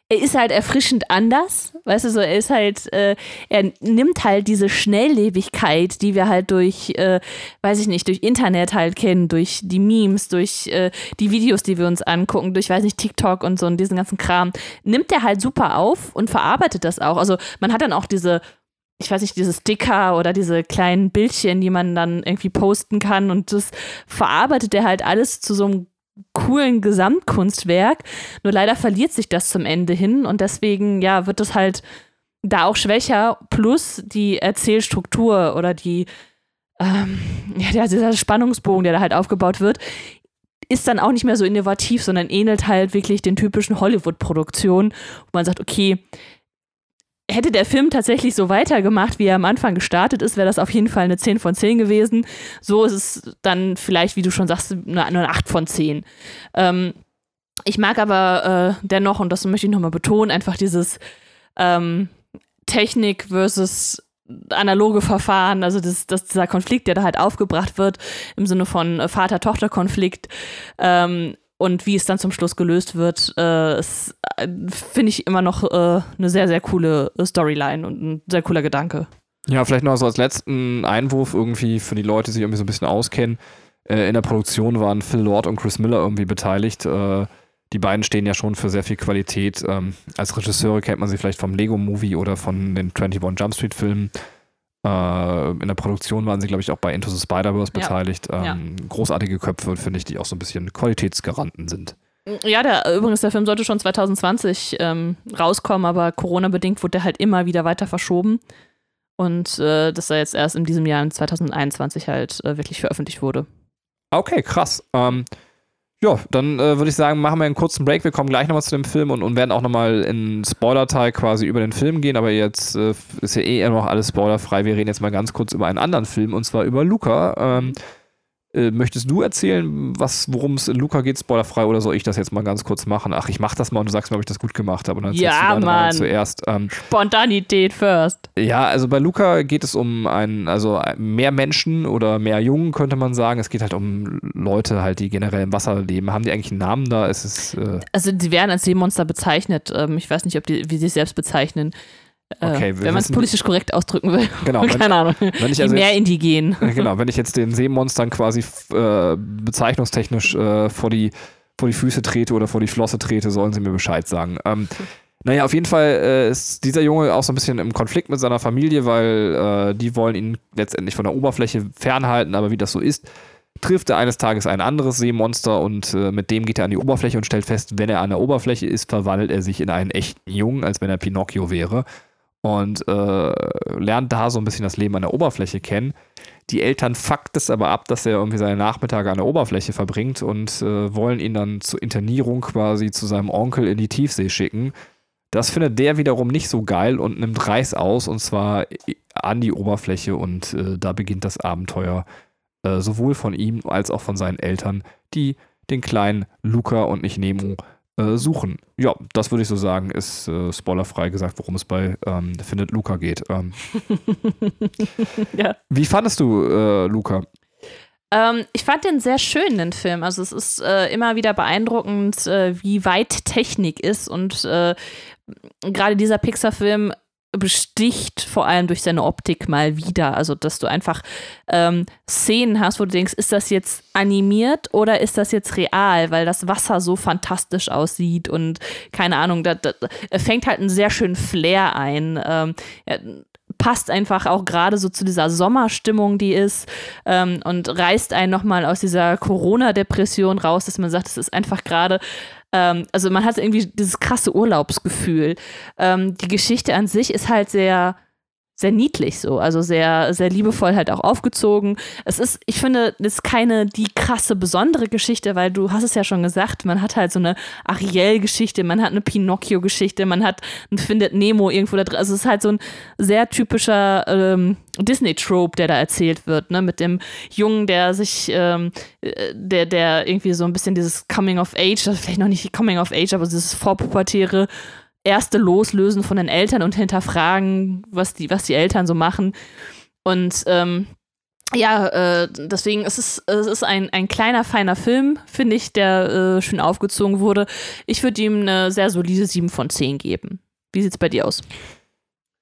er ist halt erfrischend anders. Weißt du, so, er ist halt, äh, er nimmt halt diese Schnelllebigkeit, die wir halt durch, äh, weiß ich nicht, durch Internet halt kennen, durch die Memes, durch äh, die Videos, die wir uns angucken, durch, weiß nicht, TikTok und so und diesen ganzen Kram, nimmt er halt super auf und verarbeitet das auch. Also man hat dann auch diese ich weiß nicht, diese Sticker oder diese kleinen Bildchen, die man dann irgendwie posten kann und das verarbeitet er halt alles zu so einem coolen Gesamtkunstwerk. Nur leider verliert sich das zum Ende hin und deswegen, ja, wird es halt da auch schwächer. Plus die Erzählstruktur oder die, ähm, ja, dieser Spannungsbogen, der da halt aufgebaut wird, ist dann auch nicht mehr so innovativ, sondern ähnelt halt wirklich den typischen Hollywood-Produktionen, wo man sagt, okay, hätte der Film tatsächlich so weitergemacht, wie er am Anfang gestartet ist, wäre das auf jeden Fall eine 10 von 10 gewesen. So ist es dann vielleicht, wie du schon sagst, eine, eine 8 von 10. Ähm, ich mag aber äh, dennoch, und das möchte ich nochmal betonen, einfach dieses ähm, Technik versus analoge Verfahren, also das, das, dieser Konflikt, der da halt aufgebracht wird, im Sinne von äh, Vater-Tochter-Konflikt, ähm, und wie es dann zum Schluss gelöst wird, äh, äh, finde ich immer noch äh, eine sehr, sehr coole Storyline und ein sehr cooler Gedanke. Ja, vielleicht noch so als letzten Einwurf irgendwie für die Leute, die sich irgendwie so ein bisschen auskennen. Äh, in der Produktion waren Phil Lord und Chris Miller irgendwie beteiligt. Äh, die beiden stehen ja schon für sehr viel Qualität. Ähm, als Regisseure kennt man sie vielleicht vom Lego-Movie oder von den 21 Jump Street-Filmen. Äh, in der Produktion waren sie, glaube ich, auch bei Into the Spider-Verse beteiligt. Ja. Ähm, ja. Großartige Köpfe, finde ich, die auch so ein bisschen Qualitätsgaranten sind. Ja, der, übrigens, der Film sollte schon 2020 ähm, rauskommen, aber Corona-bedingt wurde der halt immer wieder weiter verschoben. Und äh, dass er jetzt erst in diesem Jahr, in 2021, halt äh, wirklich veröffentlicht wurde. Okay, krass. Ähm, ja, dann äh, würde ich sagen, machen wir einen kurzen Break. Wir kommen gleich nochmal zu dem Film und, und werden auch nochmal in Spoiler-Teil quasi über den Film gehen. Aber jetzt äh, ist ja eh noch alles spoilerfrei. Wir reden jetzt mal ganz kurz über einen anderen Film und zwar über Luca. Ähm, äh, möchtest du erzählen, worum es in Luca geht, spoilerfrei, oder soll ich das jetzt mal ganz kurz machen? Ach, ich mach das mal und du sagst mir, ob ich das gut gemacht habe. Und dann ja, Mann. zuerst. Ähm, Spontanität first. Ja, also bei Luca geht es um ein, also mehr Menschen oder mehr Jungen, könnte man sagen. Es geht halt um Leute, halt, die generell im Wasser leben. Haben die eigentlich einen Namen da? Es ist, äh also, sie werden als Seemonster bezeichnet. Ähm, ich weiß nicht, ob die, wie sie sich selbst bezeichnen. Äh, okay, wenn man es politisch korrekt ausdrücken will. Genau. Keine wenn, Ahnung. Wenn ich also mehr jetzt, indigen. Genau, wenn ich jetzt den Seemonstern quasi äh, bezeichnungstechnisch äh, vor, die, vor die Füße trete oder vor die Flosse trete, sollen sie mir Bescheid sagen. Ähm, naja, auf jeden Fall äh, ist dieser Junge auch so ein bisschen im Konflikt mit seiner Familie, weil äh, die wollen ihn letztendlich von der Oberfläche fernhalten, aber wie das so ist, trifft er eines Tages ein anderes Seemonster und äh, mit dem geht er an die Oberfläche und stellt fest, wenn er an der Oberfläche ist, verwandelt er sich in einen echten Jungen, als wenn er Pinocchio wäre und äh, lernt da so ein bisschen das Leben an der Oberfläche kennen. Die Eltern fuckt es aber ab, dass er irgendwie seine Nachmittage an der Oberfläche verbringt und äh, wollen ihn dann zur Internierung quasi zu seinem Onkel in die Tiefsee schicken. Das findet der wiederum nicht so geil und nimmt Reis aus und zwar an die Oberfläche und äh, da beginnt das Abenteuer äh, sowohl von ihm als auch von seinen Eltern, die den kleinen Luca und nicht Nemo äh, suchen. Ja, das würde ich so sagen, ist äh, spoilerfrei gesagt, worum es bei ähm, Findet Luca geht. Ähm, ja. Wie fandest du äh, Luca? Ähm, ich fand den sehr schön, den Film. Also es ist äh, immer wieder beeindruckend, äh, wie weit Technik ist und äh, gerade dieser Pixar-Film besticht vor allem durch seine Optik mal wieder. Also, dass du einfach ähm, Szenen hast, wo du denkst, ist das jetzt animiert oder ist das jetzt real, weil das Wasser so fantastisch aussieht und keine Ahnung, da, da fängt halt einen sehr schönen Flair ein. Ähm, ja, passt einfach auch gerade so zu dieser Sommerstimmung, die ist ähm, und reißt einen nochmal aus dieser Corona-Depression raus, dass man sagt, es ist einfach gerade ähm, also man hat irgendwie dieses krasse Urlaubsgefühl. Ähm, die Geschichte an sich ist halt sehr sehr niedlich so, also sehr, sehr liebevoll halt auch aufgezogen. Es ist, ich finde, es ist keine die krasse besondere Geschichte, weil du hast es ja schon gesagt, man hat halt so eine Ariel-Geschichte, man hat eine Pinocchio-Geschichte, man hat ein Findet Nemo irgendwo da drin. Also es ist halt so ein sehr typischer ähm, Disney-Trope, der da erzählt wird, ne, mit dem Jungen, der sich, ähm, äh, der, der irgendwie so ein bisschen dieses Coming of Age, also vielleicht noch nicht Coming of Age, aber dieses vorpubertäre erste Loslösen von den Eltern und hinterfragen, was die, was die Eltern so machen. Und ähm, ja, äh, deswegen ist es, es ist ein, ein kleiner, feiner Film, finde ich, der äh, schön aufgezogen wurde. Ich würde ihm eine sehr solide 7 von 10 geben. Wie sieht es bei dir aus?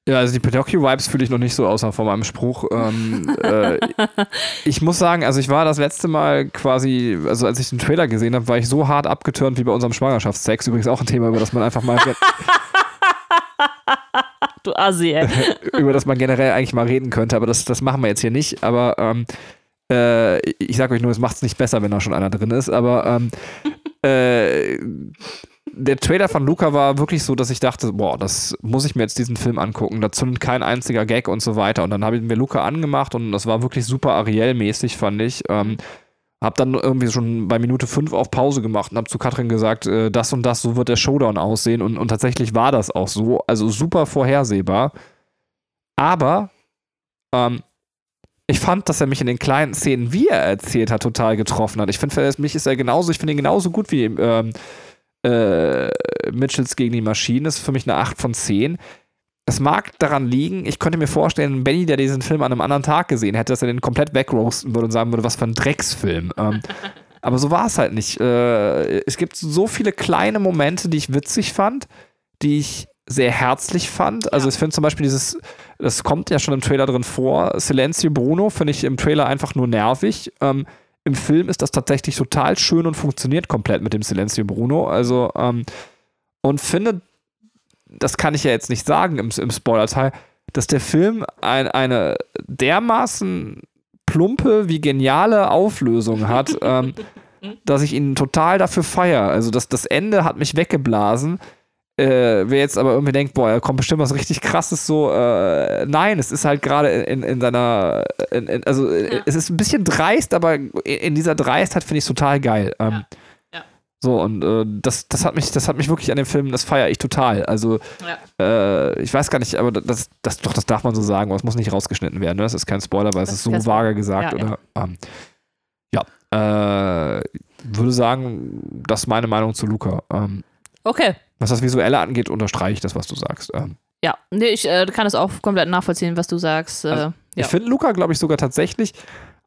Ja, also die Pinocchio-Vibes fühle ich noch nicht so außer von meinem Spruch. Ähm, äh, ich muss sagen, also ich war das letzte Mal quasi, also als ich den Trailer gesehen habe, war ich so hart abgeturnt wie bei unserem Schwangerschaftssex. Übrigens auch ein Thema, über das man einfach mal. du Assi, ey. über das man generell eigentlich mal reden könnte, aber das, das machen wir jetzt hier nicht. Aber ähm, äh, ich sage euch nur, es macht es nicht besser, wenn da schon einer drin ist. Aber ähm, äh, der Trailer von Luca war wirklich so, dass ich dachte, boah, das muss ich mir jetzt diesen Film angucken. Da zündet kein einziger Gag und so weiter. Und dann habe ich mir Luca angemacht und das war wirklich super Ariel-mäßig, fand ich. Ähm, hab dann irgendwie schon bei Minute 5 auf Pause gemacht und hab zu Katrin gesagt, äh, das und das, so wird der Showdown aussehen. Und, und tatsächlich war das auch so. Also super vorhersehbar. Aber ähm, ich fand, dass er mich in den kleinen Szenen, wie er erzählt hat, total getroffen hat. Ich finde, für mich ist er genauso, ich finde ihn genauso gut wie ähm, äh, Mitchells gegen die Maschinen ist für mich eine 8 von 10. Es mag daran liegen, ich könnte mir vorstellen, Benny, der diesen Film an einem anderen Tag gesehen hätte, dass er den komplett wegroasten würde und sagen würde, was für ein Drecksfilm. Ähm, aber so war es halt nicht. Äh, es gibt so viele kleine Momente, die ich witzig fand, die ich sehr herzlich fand. Also ich finde zum Beispiel dieses, das kommt ja schon im Trailer drin vor, Silencio Bruno finde ich im Trailer einfach nur nervig. Ähm, im Film ist das tatsächlich total schön und funktioniert komplett mit dem Silencio Bruno. Also, ähm, und finde, das kann ich ja jetzt nicht sagen im, im Spoiler-Teil, dass der Film ein, eine dermaßen plumpe wie geniale Auflösung hat, ähm, dass ich ihn total dafür feiere. Also das, das Ende hat mich weggeblasen. Äh, wer jetzt aber irgendwie denkt, boah, da kommt bestimmt was richtig krasses, so, äh, nein, es ist halt gerade in, in seiner, in, in, also ja. es ist ein bisschen dreist, aber in dieser Dreistheit finde ich es total geil. Ähm, ja. Ja. So, und äh, das, das hat mich, das hat mich wirklich an dem Film, das feiere ich total. Also, äh, ich weiß gar nicht, aber das, das, doch, das darf man so sagen, aber es muss nicht rausgeschnitten werden, ne? Das ist kein Spoiler, weil das es ist so vage gesagt, oder? Ähm, ja, äh, würde sagen, das ist meine Meinung zu Luca. Ähm, okay. Was das Visuelle angeht, unterstreiche ich das, was du sagst. Ähm, ja, nee, ich äh, kann es auch komplett nachvollziehen, was du sagst. Äh, also, ja. Ich finde Luca, glaube ich, sogar tatsächlich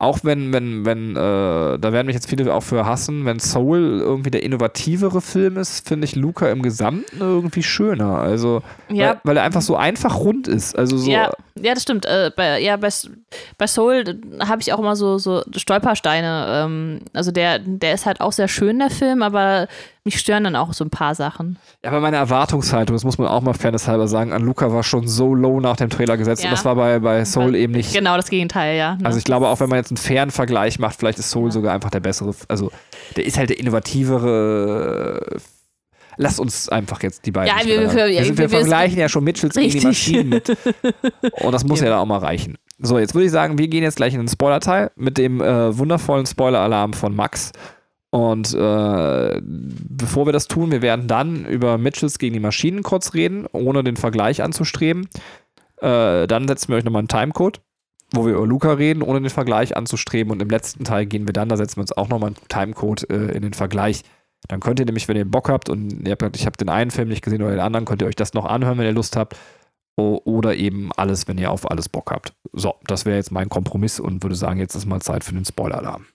auch wenn, wenn, wenn, äh, da werden mich jetzt viele auch für hassen, wenn Soul irgendwie der innovativere Film ist, finde ich Luca im Gesamten irgendwie schöner. Also, ja. weil, weil, er einfach so einfach rund ist. Also so. Ja, ja das stimmt. Äh, bei, ja, bei, bei Soul habe ich auch immer so, so Stolpersteine. Ähm, also der, der ist halt auch sehr schön, der Film, aber mich stören dann auch so ein paar Sachen. Ja, aber meine Erwartungshaltung, das muss man auch mal fairnesshalber sagen, an Luca war schon so low nach dem Trailer gesetzt ja. und das war bei, bei Soul eben nicht. Genau das Gegenteil, ja. Ne? Also ich glaube, auch wenn man jetzt einen fairen Vergleich macht, vielleicht ist Soul ja. sogar einfach der bessere, also der ist halt der innovativere Lass uns einfach jetzt die beiden. Ja, wir, wir, wir, wir, wir vergleichen ja schon Mitchells gegen die Maschinen mit. Und das muss ja. ja da auch mal reichen. So, jetzt würde ich sagen, wir gehen jetzt gleich in den Spoiler-Teil mit dem äh, wundervollen Spoiler-Alarm von Max. Und äh, bevor wir das tun, wir werden dann über Mitchells gegen die Maschinen kurz reden, ohne den Vergleich anzustreben. Äh, dann setzen wir euch nochmal einen Timecode, wo wir über Luca reden, ohne den Vergleich anzustreben. Und im letzten Teil gehen wir dann, da setzen wir uns auch nochmal einen Timecode äh, in den Vergleich. Dann könnt ihr nämlich, wenn ihr Bock habt und ihr habt, ich habe den einen Film nicht gesehen oder den anderen, könnt ihr euch das noch anhören, wenn ihr Lust habt. oder eben alles, wenn ihr auf alles Bock habt. So, das wäre jetzt mein Kompromiss und würde sagen, jetzt ist mal Zeit für den. Spoiler-Alarm.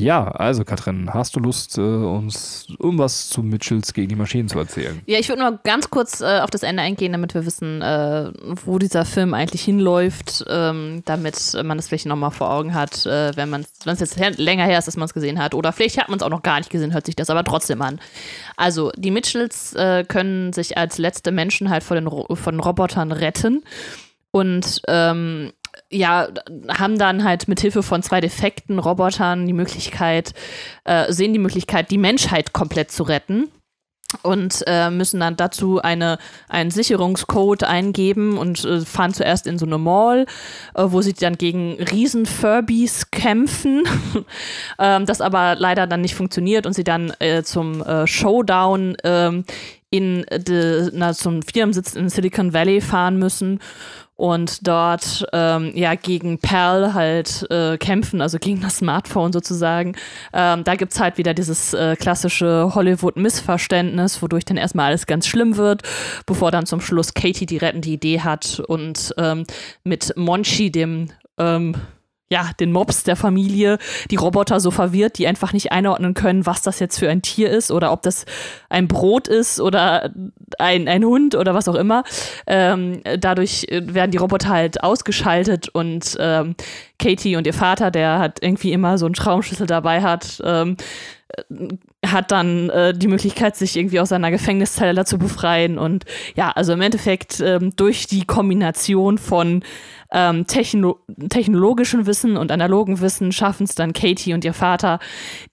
Ja, also Katrin, hast du Lust, äh, uns irgendwas zu Mitchells gegen die Maschinen zu erzählen? Ja, ich würde nur ganz kurz äh, auf das Ende eingehen, damit wir wissen, äh, wo dieser Film eigentlich hinläuft, ähm, damit man das vielleicht nochmal vor Augen hat, äh, wenn man es jetzt länger her ist, dass man es gesehen hat. Oder vielleicht hat man es auch noch gar nicht gesehen, hört sich das aber trotzdem an. Also, die Mitchells äh, können sich als letzte Menschen halt vor den Ro von Robotern retten. Und ähm, ja, haben dann halt mit Hilfe von zwei defekten Robotern die Möglichkeit, äh, sehen die Möglichkeit, die Menschheit komplett zu retten und äh, müssen dann dazu eine, einen Sicherungscode eingeben und äh, fahren zuerst in so eine Mall, äh, wo sie dann gegen riesen Furbies kämpfen, ähm, das aber leider dann nicht funktioniert und sie dann äh, zum äh, Showdown ähm, in de, na, zum Firmensitz in Silicon Valley fahren müssen und dort ähm, ja gegen Perl halt äh, kämpfen, also gegen das Smartphone sozusagen. Ähm, da gibt es halt wieder dieses äh, klassische Hollywood-Missverständnis, wodurch dann erstmal alles ganz schlimm wird, bevor dann zum Schluss Katie die rettende Idee hat und ähm, mit Monchi, dem ähm, ja, den Mobs der Familie, die Roboter so verwirrt, die einfach nicht einordnen können, was das jetzt für ein Tier ist oder ob das ein Brot ist oder ein, ein Hund oder was auch immer. Ähm, dadurch werden die Roboter halt ausgeschaltet und ähm, Katie und ihr Vater, der hat irgendwie immer so einen Schraubenschlüssel dabei hat, ähm, hat dann äh, die Möglichkeit, sich irgendwie aus seiner Gefängniszelle zu befreien. Und ja, also im Endeffekt ähm, durch die Kombination von ähm, techno technologischem Wissen und analogen Wissen schaffen es dann Katie und ihr Vater,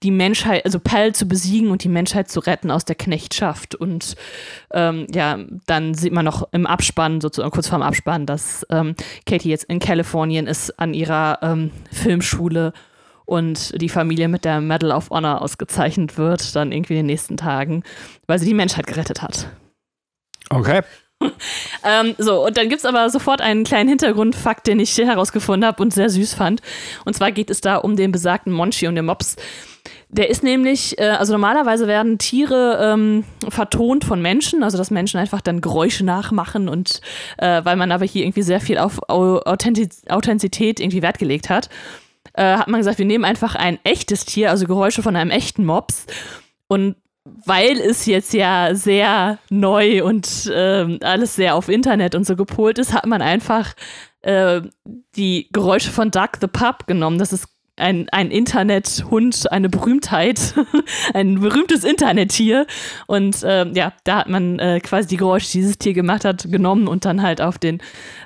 die Menschheit, also Pell zu besiegen und die Menschheit zu retten aus der Knechtschaft. Und ähm, ja, dann sieht man noch im Abspann, sozusagen kurz vorm Abspann, dass ähm, Katie jetzt in Kalifornien ist an ihrer ähm, Filmschule und die Familie mit der Medal of Honor ausgezeichnet wird, dann irgendwie in den nächsten Tagen, weil sie die Menschheit gerettet hat. Okay. ähm, so, und dann gibt es aber sofort einen kleinen Hintergrundfakt, den ich herausgefunden habe und sehr süß fand. Und zwar geht es da um den besagten Monchi und den Mops. Der ist nämlich, äh, also normalerweise werden Tiere ähm, vertont von Menschen, also dass Menschen einfach dann Geräusche nachmachen und äh, weil man aber hier irgendwie sehr viel auf Authentiz Authentizität irgendwie Wert gelegt hat äh, hat man gesagt, wir nehmen einfach ein echtes Tier, also Geräusche von einem echten Mops. Und weil es jetzt ja sehr neu und äh, alles sehr auf Internet und so gepolt ist, hat man einfach äh, die Geräusche von Duck the Pup genommen. Das ist ein, ein Internethund, eine Berühmtheit, ein berühmtes Internettier. Und äh, ja, da hat man äh, quasi die Geräusche, die dieses Tier gemacht hat, genommen und dann halt auf den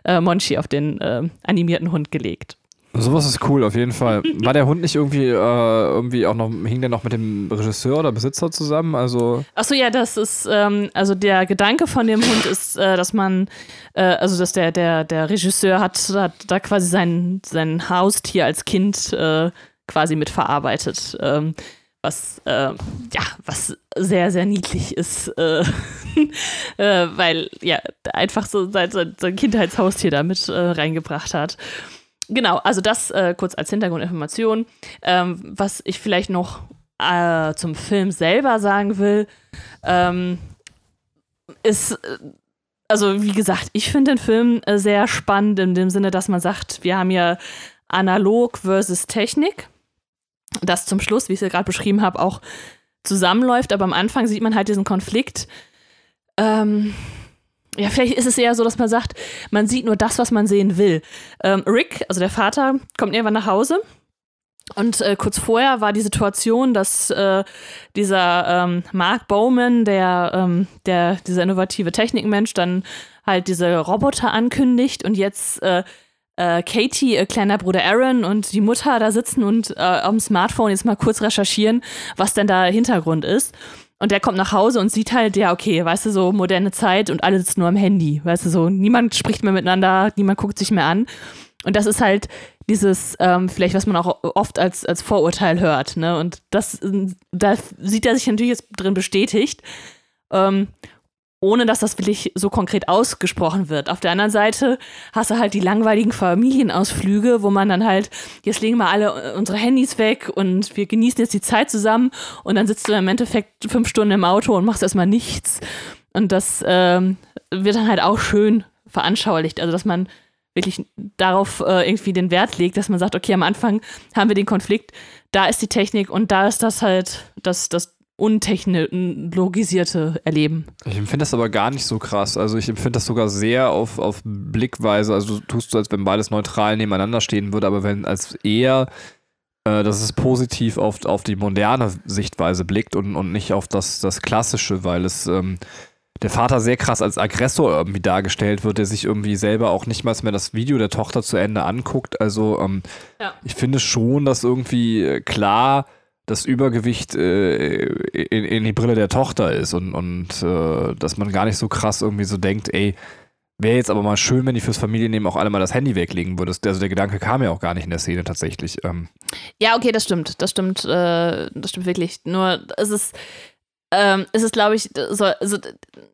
äh, Monchi, auf den äh, animierten Hund gelegt. Sowas ist cool, auf jeden Fall. War der Hund nicht irgendwie, äh, irgendwie auch noch, hing der noch mit dem Regisseur oder Besitzer zusammen? Also Achso, ja, das ist, ähm, also der Gedanke von dem Hund ist, äh, dass man, äh, also dass der, der, der Regisseur hat, hat da quasi sein, sein Haustier als Kind äh, quasi mitverarbeitet. Ähm, was, äh, ja, was sehr, sehr niedlich ist, äh, weil, ja, einfach so sein, sein Kindheitshaustier da mit reingebracht hat genau, also das äh, kurz als Hintergrundinformation. Ähm, was ich vielleicht noch äh, zum Film selber sagen will, ähm, ist, äh, also wie gesagt, ich finde den Film äh, sehr spannend in dem Sinne, dass man sagt, wir haben ja analog versus Technik. Das zum Schluss, wie ich es ja gerade beschrieben habe, auch zusammenläuft, aber am Anfang sieht man halt diesen Konflikt. Ähm, ja, vielleicht ist es eher so, dass man sagt, man sieht nur das, was man sehen will. Ähm, Rick, also der Vater, kommt irgendwann nach Hause und äh, kurz vorher war die Situation, dass äh, dieser ähm, Mark Bowman, der, ähm, der, dieser innovative Technikmensch, dann halt diese Roboter ankündigt und jetzt äh, äh Katie, ihr kleiner Bruder Aaron und die Mutter da sitzen und äh, dem Smartphone jetzt mal kurz recherchieren, was denn da Hintergrund ist. Und der kommt nach Hause und sieht halt, ja, okay, weißt du, so moderne Zeit und alle sitzen nur am Handy. Weißt du, so niemand spricht mehr miteinander, niemand guckt sich mehr an. Und das ist halt dieses, ähm, vielleicht, was man auch oft als, als Vorurteil hört. Ne? Und das, da sieht er sich natürlich jetzt drin bestätigt. Ähm, ohne dass das wirklich so konkret ausgesprochen wird. Auf der anderen Seite hast du halt die langweiligen Familienausflüge, wo man dann halt, jetzt legen wir alle unsere Handys weg und wir genießen jetzt die Zeit zusammen und dann sitzt du im Endeffekt fünf Stunden im Auto und machst erstmal nichts. Und das ähm, wird dann halt auch schön veranschaulicht. Also, dass man wirklich darauf äh, irgendwie den Wert legt, dass man sagt, okay, am Anfang haben wir den Konflikt, da ist die Technik und da ist das halt das, das untechnologisierte Erleben. Ich empfinde das aber gar nicht so krass. Also ich empfinde das sogar sehr auf, auf Blickweise. Also tust du, als wenn beides neutral nebeneinander stehen würde, aber wenn als eher, äh, dass es positiv auf, auf die moderne Sichtweise blickt und, und nicht auf das, das Klassische, weil es ähm, der Vater sehr krass als Aggressor irgendwie dargestellt wird, der sich irgendwie selber auch nicht mal mehr das Video der Tochter zu Ende anguckt. Also ähm, ja. ich finde schon, dass irgendwie äh, klar das Übergewicht äh, in, in, die Brille der Tochter ist und, und äh, dass man gar nicht so krass irgendwie so denkt, ey, wäre jetzt aber mal schön, wenn die fürs Familienleben auch alle mal das Handy weglegen würdest. Also der Gedanke kam ja auch gar nicht in der Szene tatsächlich. Ähm. Ja, okay, das stimmt. Das stimmt, äh, das stimmt wirklich. Nur es ist ähm, ist es, glaube ich, so, also,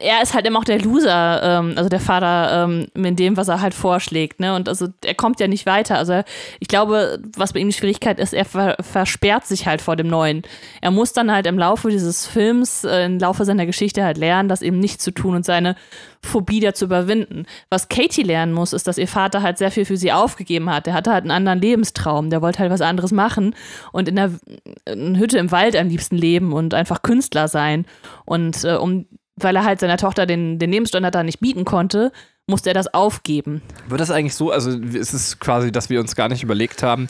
er ist halt immer auch der Loser, ähm, also der Vater, ähm, in dem, was er halt vorschlägt, ne? Und also er kommt ja nicht weiter. Also ich glaube, was bei ihm die Schwierigkeit ist, er ver versperrt sich halt vor dem Neuen. Er muss dann halt im Laufe dieses Films, äh, im Laufe seiner Geschichte halt lernen, das eben nicht zu tun und seine Phobie da zu überwinden. Was Katie lernen muss, ist, dass ihr Vater halt sehr viel für sie aufgegeben hat. Der hatte halt einen anderen Lebenstraum. Der wollte halt was anderes machen und in einer Hütte im Wald am liebsten leben und einfach Künstler sein. Und äh, um, weil er halt seiner Tochter den, den Lebensstandard da nicht bieten konnte, musste er das aufgeben. Wird das eigentlich so, also ist es quasi, dass wir uns gar nicht überlegt haben,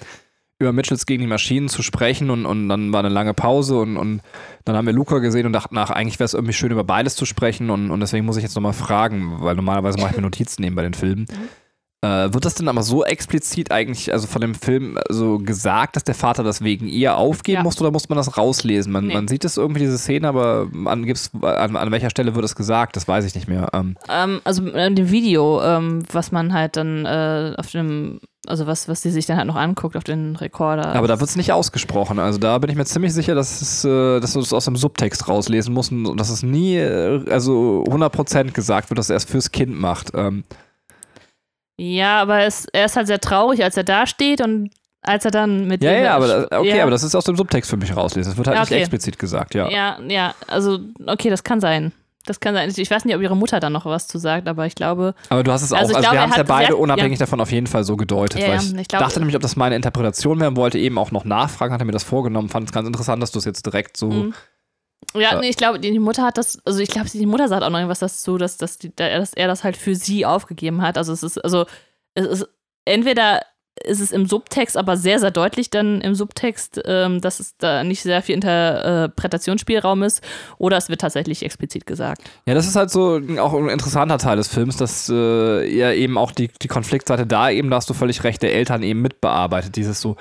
über Mitchells gegen die Maschinen zu sprechen und, und dann war eine lange Pause und, und dann haben wir Luca gesehen und dachten nach, eigentlich wäre es irgendwie schön, über beides zu sprechen und, und deswegen muss ich jetzt nochmal fragen, weil normalerweise mache ich mir Notizen nehmen bei den Filmen. Mhm. Äh, wird das denn aber so explizit eigentlich, also von dem Film so gesagt, dass der Vater das wegen ihr aufgeben ja. musste oder muss man das rauslesen? Man, nee. man sieht es irgendwie, diese Szene, aber an, gibt's, an, an welcher Stelle wird es gesagt? Das weiß ich nicht mehr. Ähm. Ähm, also in dem Video, ähm, was man halt dann äh, auf dem also was, was die sich dann halt noch anguckt auf den Rekorder. Aber da wird es nicht ausgesprochen. Also da bin ich mir ziemlich sicher, dass, es, äh, dass du es aus dem Subtext rauslesen musst und dass es nie, äh, also 100% gesagt wird, dass er es fürs Kind macht. Ähm. Ja, aber es, er ist halt sehr traurig, als er da steht und als er dann mit Ja, ja, aber okay, ja. aber das ist aus dem Subtext für mich rauslesen. Das wird halt okay. nicht explizit gesagt, ja. Ja, ja, also okay, das kann sein. Das kann sein. Ich weiß nicht, ob ihre Mutter da noch was zu sagt, aber ich glaube. Aber du hast es auch, also, also glaube, wir haben es ja beide gesagt, unabhängig ja. davon auf jeden Fall so gedeutet. Ja, weil ich, ich glaub, dachte nämlich, ob das meine Interpretation wäre und wollte eben auch noch nachfragen, hat er mir das vorgenommen. Fand es ganz interessant, dass du es jetzt direkt so. Mhm. Ja, nee, ich glaube, die Mutter hat das, also ich glaube, die Mutter sagt auch noch irgendwas dazu, dass, dass, die, dass er das halt für sie aufgegeben hat. Also es ist, also es ist entweder ist es im Subtext aber sehr, sehr deutlich dann im Subtext, ähm, dass es da nicht sehr viel Interpretationsspielraum ist oder es wird tatsächlich explizit gesagt. Ja, das ist halt so auch ein interessanter Teil des Films, dass äh, ja eben auch die, die Konfliktseite da eben, da hast du völlig recht, der Eltern eben mitbearbeitet. Dieses so,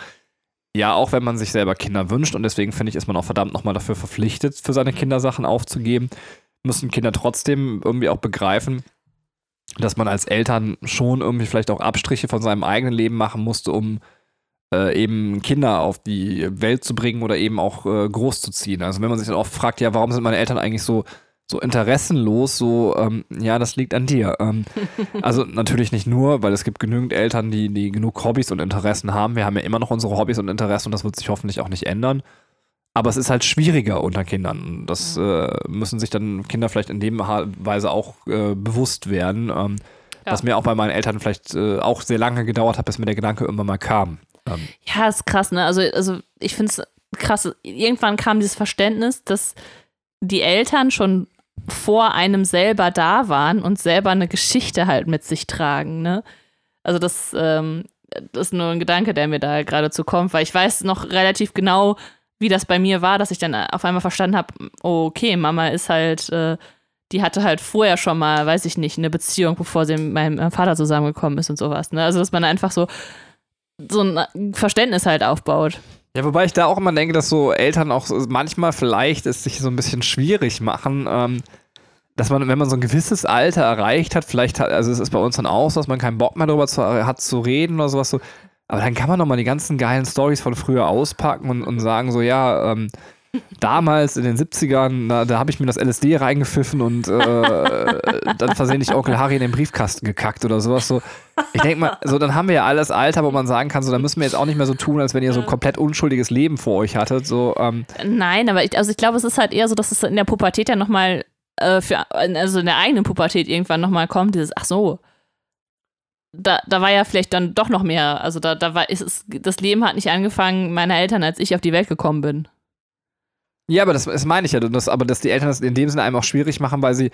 ja, auch wenn man sich selber Kinder wünscht und deswegen finde ich, ist man auch verdammt nochmal dafür verpflichtet, für seine Kindersachen aufzugeben, müssen Kinder trotzdem irgendwie auch begreifen, dass man als Eltern schon irgendwie vielleicht auch Abstriche von seinem eigenen Leben machen musste, um äh, eben Kinder auf die Welt zu bringen oder eben auch äh, groß zu ziehen. Also wenn man sich dann oft fragt, ja, warum sind meine Eltern eigentlich so so interessenlos, so, ähm, ja, das liegt an dir. Ähm, also natürlich nicht nur, weil es gibt genügend Eltern, die, die genug Hobbys und Interessen haben. Wir haben ja immer noch unsere Hobbys und Interessen und das wird sich hoffentlich auch nicht ändern. Aber es ist halt schwieriger unter Kindern. Das äh, müssen sich dann Kinder vielleicht in dem Weise auch äh, bewusst werden. Ähm, ja. Was mir auch bei meinen Eltern vielleicht äh, auch sehr lange gedauert hat, bis mir der Gedanke irgendwann mal kam. Ähm. Ja, ist krass, ne? Also, also ich finde es krass. Irgendwann kam dieses Verständnis, dass die Eltern schon vor einem selber da waren und selber eine Geschichte halt mit sich tragen, ne? Also das, ähm, das ist nur ein Gedanke, der mir da geradezu kommt, weil ich weiß noch relativ genau, wie das bei mir war, dass ich dann auf einmal verstanden habe, okay, Mama ist halt, äh, die hatte halt vorher schon mal, weiß ich nicht, eine Beziehung, bevor sie mit meinem Vater zusammengekommen ist und sowas. Ne? Also, dass man einfach so, so ein Verständnis halt aufbaut. Ja, wobei ich da auch immer denke, dass so Eltern auch manchmal vielleicht es sich so ein bisschen schwierig machen, ähm, dass man, wenn man so ein gewisses Alter erreicht hat, vielleicht hat, also es ist bei uns dann auch so, dass man keinen Bock mehr darüber zu, hat zu reden oder sowas so, aber dann kann man doch mal die ganzen geilen Stories von früher auspacken und, und sagen so, ja, ähm, damals in den 70ern, da, da habe ich mir das LSD reingepfiffen und äh, dann versehentlich Onkel Harry in den Briefkasten gekackt oder sowas. So, ich denke mal, so dann haben wir ja alles Alter, wo man sagen kann, so dann müssen wir jetzt auch nicht mehr so tun, als wenn ihr so ein komplett unschuldiges Leben vor euch hattet. So, ähm, Nein, aber ich, also ich glaube, es ist halt eher so, dass es in der Pubertät ja nochmal äh, für, also in der eigenen Pubertät irgendwann nochmal kommt, dieses, ach so, da, da war ja vielleicht dann doch noch mehr. Also da, da war, ist es, das Leben hat nicht angefangen meiner Eltern, als ich auf die Welt gekommen bin. Ja, aber das, das meine ich ja. Das, aber dass die Eltern das in dem Sinne einem auch schwierig machen, weil sie,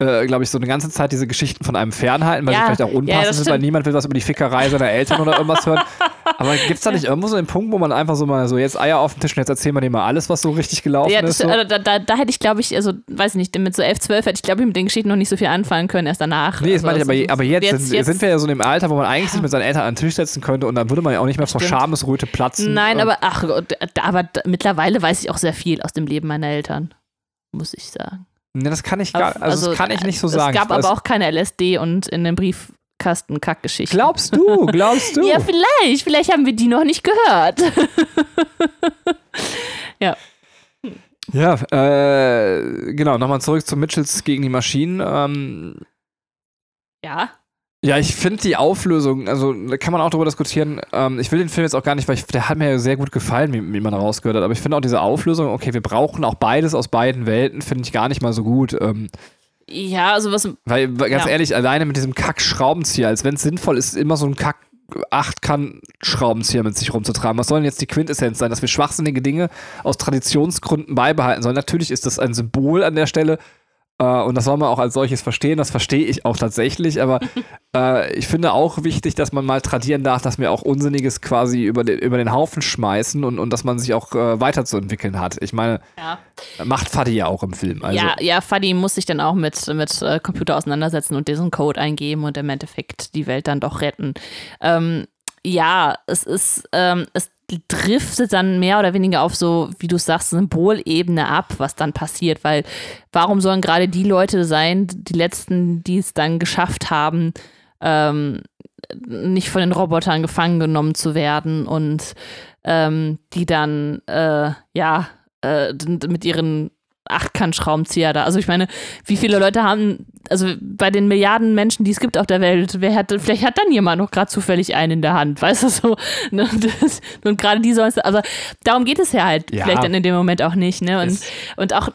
äh, glaube ich, so eine ganze Zeit diese Geschichten von einem fernhalten, weil Ja, sie vielleicht auch ja, unpassend das sind, weil niemand will was über die Fickerei seiner Eltern oder irgendwas hören. Aber gibt es da nicht irgendwo so einen Punkt, wo man einfach so mal so jetzt Eier auf den Tisch und jetzt erzählen wir dir mal alles, was so richtig gelaufen Ja, ist? das, So? also da, da, da hätte ich, glaube ich, also weiß nicht, mit so 11, 12 hätte ich, glaube ich, mit den Geschichten noch nicht so viel anfangen können, erst danach. Nee, das meine ich, aber, also, aber jetzt, sind, sind wir ja so in dem Alter, wo man eigentlich sich mit seinen Eltern an den Tisch setzen könnte und dann würde man ja auch nicht mehr vor. Schamesröte platzen. Nein, aber ach, aber mittlerweile weiß ich auch sehr viel aus dem Leben meiner Eltern, muss ich sagen. Nee, das kann ich gar, also, das kann ich nicht so es sagen. Es gab weiß- aber auch keine LSD und in dem Briefkasten Kackgeschichten. Glaubst du, glaubst du? Ja, vielleicht. Vielleicht haben wir die noch nicht gehört. Ja, äh, genau, nochmal zurück zu Mitchells gegen die Maschinen. Ähm, ja. Ja, ich finde die Auflösung, also da kann man auch darüber diskutieren. Ähm, ich will den Film jetzt auch gar nicht, weil ich, der hat mir ja sehr gut gefallen, wie, wie man rausgehört hat. Aber ich finde auch diese Auflösung, okay, wir brauchen auch beides aus beiden Welten, finde ich gar nicht mal so gut. Ähm, Ja, also was. weil, ganz Ja. ehrlich, alleine mit diesem Kack-Schraubenzieher, als wenn es sinnvoll ist, immer so ein Kack. Acht-Kann-Schraubenzieher mit sich rumzutragen. Was soll denn jetzt die Quintessenz sein, dass wir schwachsinnige Dinge aus Traditionsgründen beibehalten sollen? Natürlich ist das ein Symbol an der Stelle äh, und das soll man auch als solches verstehen. Das verstehe ich auch tatsächlich, aber äh, ich finde auch wichtig, dass man mal tradieren darf, dass wir auch Unsinniges quasi über den, über den Haufen schmeißen und, und dass man sich auch äh, weiterzuentwickeln hat. Ich meine, Ja. macht Fadi ja auch im Film. Also, ja, ja, Fadi muss sich dann auch mit, mit Computer auseinandersetzen und diesen Code eingeben und im Endeffekt die Welt dann doch retten. Ähm, ja, es ist, ähm, es driftet dann mehr oder weniger auf so, wie du sagst, Symbolebene ab, was dann passiert, weil warum sollen gerade die Leute sein, die letzten, die es dann geschafft haben, ähm, nicht von den Robotern gefangen genommen zu werden und ähm, die dann, äh, ja, äh, mit ihren Achtkant-Schraubenzieher da. Also ich meine, wie viele Leute haben, also bei den Milliarden Menschen, die es gibt auf der Welt, wer hat, vielleicht hat dann jemand noch gerade zufällig einen in der Hand, weißt du so. Ne? Das, und gerade die sollen es, also darum geht es ja halt Ja. vielleicht dann in dem Moment auch nicht, ne? Und, und auch,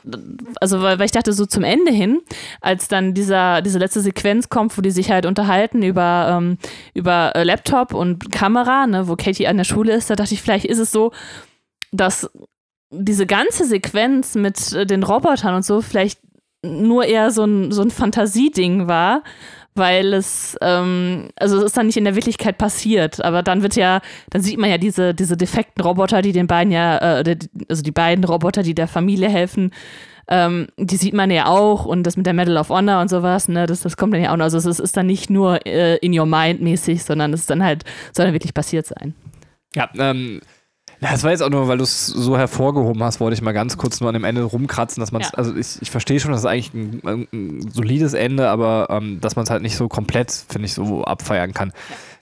also weil, weil ich dachte, so zum Ende hin, als dann dieser, diese letzte Sequenz kommt, wo die sich halt unterhalten über, ähm, über äh, Laptop und Kamera, ne, wo Katie an der Schule ist, da dachte ich, vielleicht ist es so, dass diese ganze Sequenz mit äh, den Robotern und so vielleicht nur eher so ein, so ein Fantasieding war, weil es, ähm, also es ist dann nicht in der Wirklichkeit passiert, aber dann wird ja, dann sieht man ja diese, diese defekten Roboter, die den beiden ja, äh, also die beiden Roboter, die der Familie helfen, ähm, die sieht man ja auch und das mit der Medal of Honor und sowas, ne, das, das kommt dann ja auch noch. Also es ist, ist dann nicht nur äh, in your mind mäßig, sondern es ist dann halt, soll dann wirklich passiert sein. Ja, ähm, ja, das war jetzt auch nur, weil du es so hervorgehoben hast, wollte ich mal ganz kurz nur an dem Ende rumkratzen, dass man es, Ja. also ich, ich verstehe schon, das ist eigentlich ein, ein, ein solides Ende, aber ähm, dass man es halt nicht so komplett, finde ich, so abfeiern kann.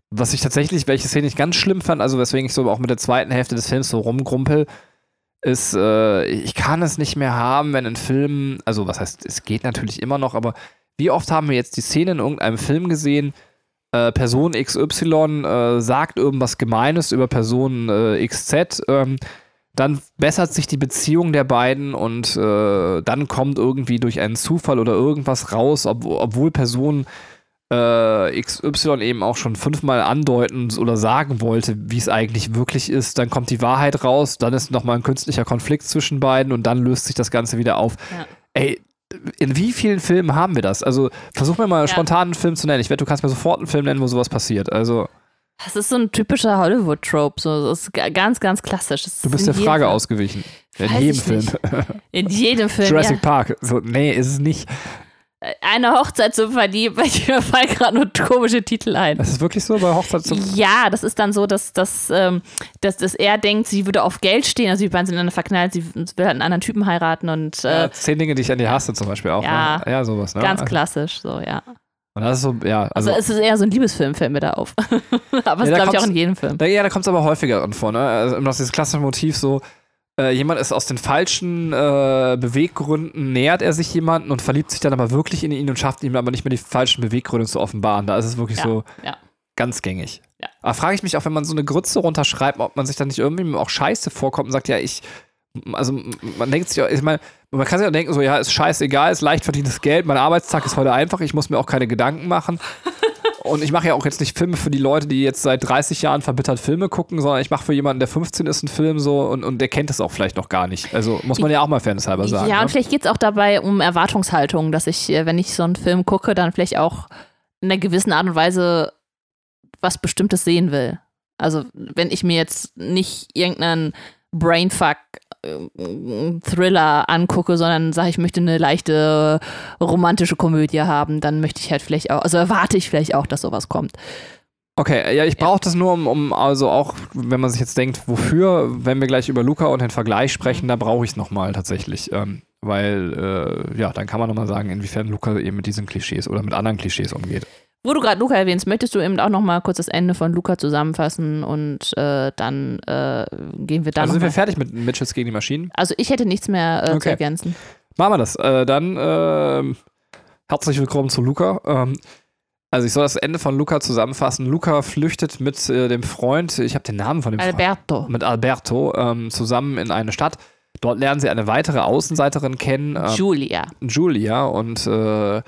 Was ich tatsächlich, welche Szene ich ganz schlimm fand, also weswegen ich so auch mit der zweiten Hälfte des Films so rumgrumpel, ist, äh, ich kann es nicht mehr haben, wenn in Filmen, also was heißt, es geht natürlich immer noch, aber wie oft haben wir jetzt die Szene in irgendeinem Film gesehen, äh, Person XY äh, sagt irgendwas Gemeines über Person äh, XZ, ähm, dann bessert sich die Beziehung der beiden und äh, dann kommt irgendwie durch einen Zufall oder irgendwas raus, ob, obwohl Person äh, XY eben auch schon fünfmal andeuten oder sagen wollte, wie es eigentlich wirklich ist, dann kommt die Wahrheit raus, dann ist nochmal ein künstlicher Konflikt zwischen beiden und dann löst sich das Ganze wieder auf. Ja. Ey, in wie vielen Filmen haben wir das? Also versuch mir mal Ja. spontan einen Film zu nennen. Ich wette, du kannst mir sofort einen Film nennen, wo sowas passiert. Also Das ist so ein typischer Hollywood-Trope, so das ist ga- ganz, ganz klassisch. Du ist bist der Frage jedem- ausgewichen. In jedem Film. In jedem Film. Jurassic ja. Park. So, nee, ist es nicht. Eine Hochzeit zu verlieben, weil mir fallen gerade nur komische Titel ein. Das ist wirklich so bei Hochzeit zum. Ja, das ist dann so, dass, dass, ähm, dass, dass er denkt, sie würde auf Geld stehen, also die beiden sind ineinander verknallt, sie will halt einen anderen Typen heiraten und äh, Ja, zehn Dinge, die ich an dir hasse, zum Beispiel auch. Ja. ne? ja sowas. Ne? ganz Also- klassisch, so, ja. Und das ist so, ja. Also, Also, es ist eher so ein Liebesfilm, fällt mir da auf. Aber es da glaube ich auch in jedem Film. da, ja, da kommt es aber häufiger dran vor, ne? Also immer noch dieses klassische Motiv so, äh, jemand ist aus den falschen äh, Beweggründen, nähert er sich jemanden und verliebt sich dann aber wirklich in ihn und schafft ihm aber nicht mehr die falschen Beweggründe zu offenbaren. Da ist es wirklich Ja, so ja. ganz gängig. Ja. Aber frage ich mich auch, wenn man so eine Grütze runterschreibt, ob man sich dann nicht irgendwie auch scheiße vorkommt und sagt, ja, ich, also man denkt sich, auch- ich meine, man kann sich auch denken, so, ja, ist scheißegal, ist leicht verdientes Geld, mein Arbeitstag ist heute einfach, ich muss mir auch keine Gedanken machen. Und ich mache ja auch jetzt nicht Filme für die Leute, die jetzt seit 30 Jahren verbittert Filme gucken, sondern ich mache für jemanden, der 15 ist, einen Film so und, und der kennt es auch vielleicht noch gar nicht. Also muss man ja auch mal fairnesshalber sagen. ja, ne? und vielleicht geht es auch dabei um Erwartungshaltung, dass ich, äh, wenn ich so einen Film gucke, dann vielleicht auch in einer gewissen Art und Weise was Bestimmtes sehen will. Also, wenn ich mir jetzt nicht irgendeinen Brainfuck Thriller angucke, sondern sage, ich möchte eine leichte romantische Komödie haben, dann möchte ich halt vielleicht auch, also erwarte ich vielleicht auch, dass sowas kommt. Okay, ja, ich brauche das nur, um, um, also auch, wenn man sich jetzt denkt, wofür, wenn wir gleich über Luca und den Vergleich sprechen, da brauche ich es nochmal tatsächlich. Ähm, weil, äh, ja, dann kann man nochmal sagen, inwiefern Luca eben mit diesen Klischees oder mit anderen Klischees umgeht. Wo du gerade Luca erwähnst, möchtest du eben auch noch mal kurz das Ende von Luca zusammenfassen und äh, dann äh, gehen wir dann also sind wir fertig mit Mitchells gegen die Maschinen? Also ich hätte nichts mehr äh, zu Okay. ergänzen. Machen wir das. Äh, dann ähm, herzlich willkommen zu Luca. Ähm, also ich soll das Ende von Luca zusammenfassen. Luca flüchtet mit äh, dem Freund, ich habe den Namen von dem Freund. Alberto. mit Alberto ähm, zusammen in eine Stadt. Dort lernen sie eine weitere Außenseiterin kennen, ähm, Julia. Julia, und äh,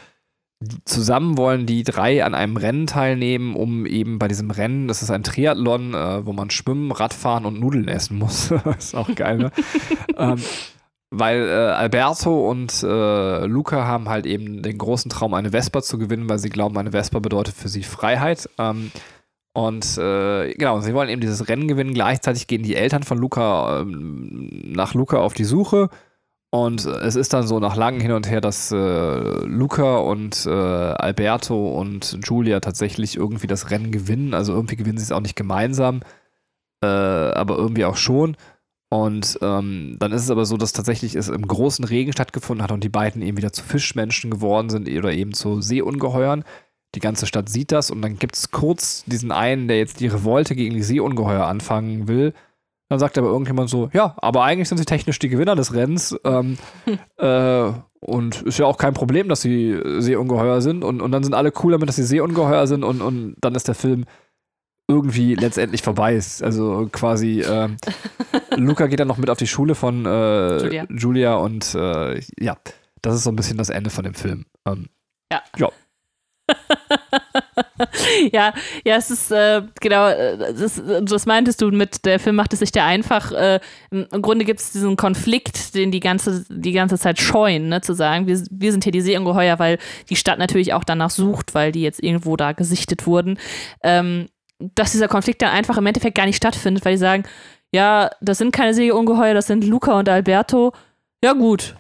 zusammen wollen die drei an einem Rennen teilnehmen, um eben bei diesem Rennen, das ist ein Triathlon, äh, wo man schwimmen, Radfahren und Nudeln essen muss. ist auch geil, ne? ähm, weil äh, Alberto und äh, Luca haben halt eben den großen Traum, eine Vespa zu gewinnen, weil sie glauben, eine Vespa bedeutet für sie Freiheit. Ähm, und äh, genau, sie wollen eben dieses Rennen gewinnen. Gleichzeitig gehen die Eltern von Luca ähm, nach Luca auf die Suche. Und es ist dann so nach langem Hin und Her, dass äh, Luca und äh, Alberto und Julia tatsächlich irgendwie das Rennen gewinnen. Also irgendwie gewinnen sie es auch nicht gemeinsam, äh, aber irgendwie auch schon. Und ähm, dann ist es aber so, dass tatsächlich es im großen Regen stattgefunden hat und die beiden eben wieder zu Fischmenschen geworden sind oder eben zu Seeungeheuern. Die ganze Stadt sieht das und dann gibt es kurz diesen einen, der jetzt die Revolte gegen die Seeungeheuer anfangen will. Dann sagt aber irgendjemand so, ja, aber eigentlich sind sie technisch die Gewinner des Rennens. Ähm, äh, und ist ja auch kein Problem, dass sie Seeungeheuer sind. Und, und dann sind alle cool damit, dass sie Seeungeheuer sind. Und, und dann ist der Film irgendwie letztendlich vorbei. Ist also quasi, ähm, Luca geht dann noch mit auf die Schule von äh, Julia. Julia. und äh, ja, das ist so ein bisschen das Ende von dem Film. Ähm, ja, ja, es ist äh, genau, äh, das, das meintest du mit, der Film macht es sich der einfach. Äh, im, Im Grunde gibt es diesen Konflikt, den die ganze, die ganze Zeit scheuen, ne, zu sagen, wir, wir sind hier die Seeungeheuer, weil die Stadt natürlich auch danach sucht, weil die jetzt irgendwo da gesichtet wurden. Ähm, dass dieser Konflikt dann einfach im Endeffekt gar nicht stattfindet, weil die sagen, ja, das sind keine Seeungeheuer, das sind Luca und Alberto. Ja, gut.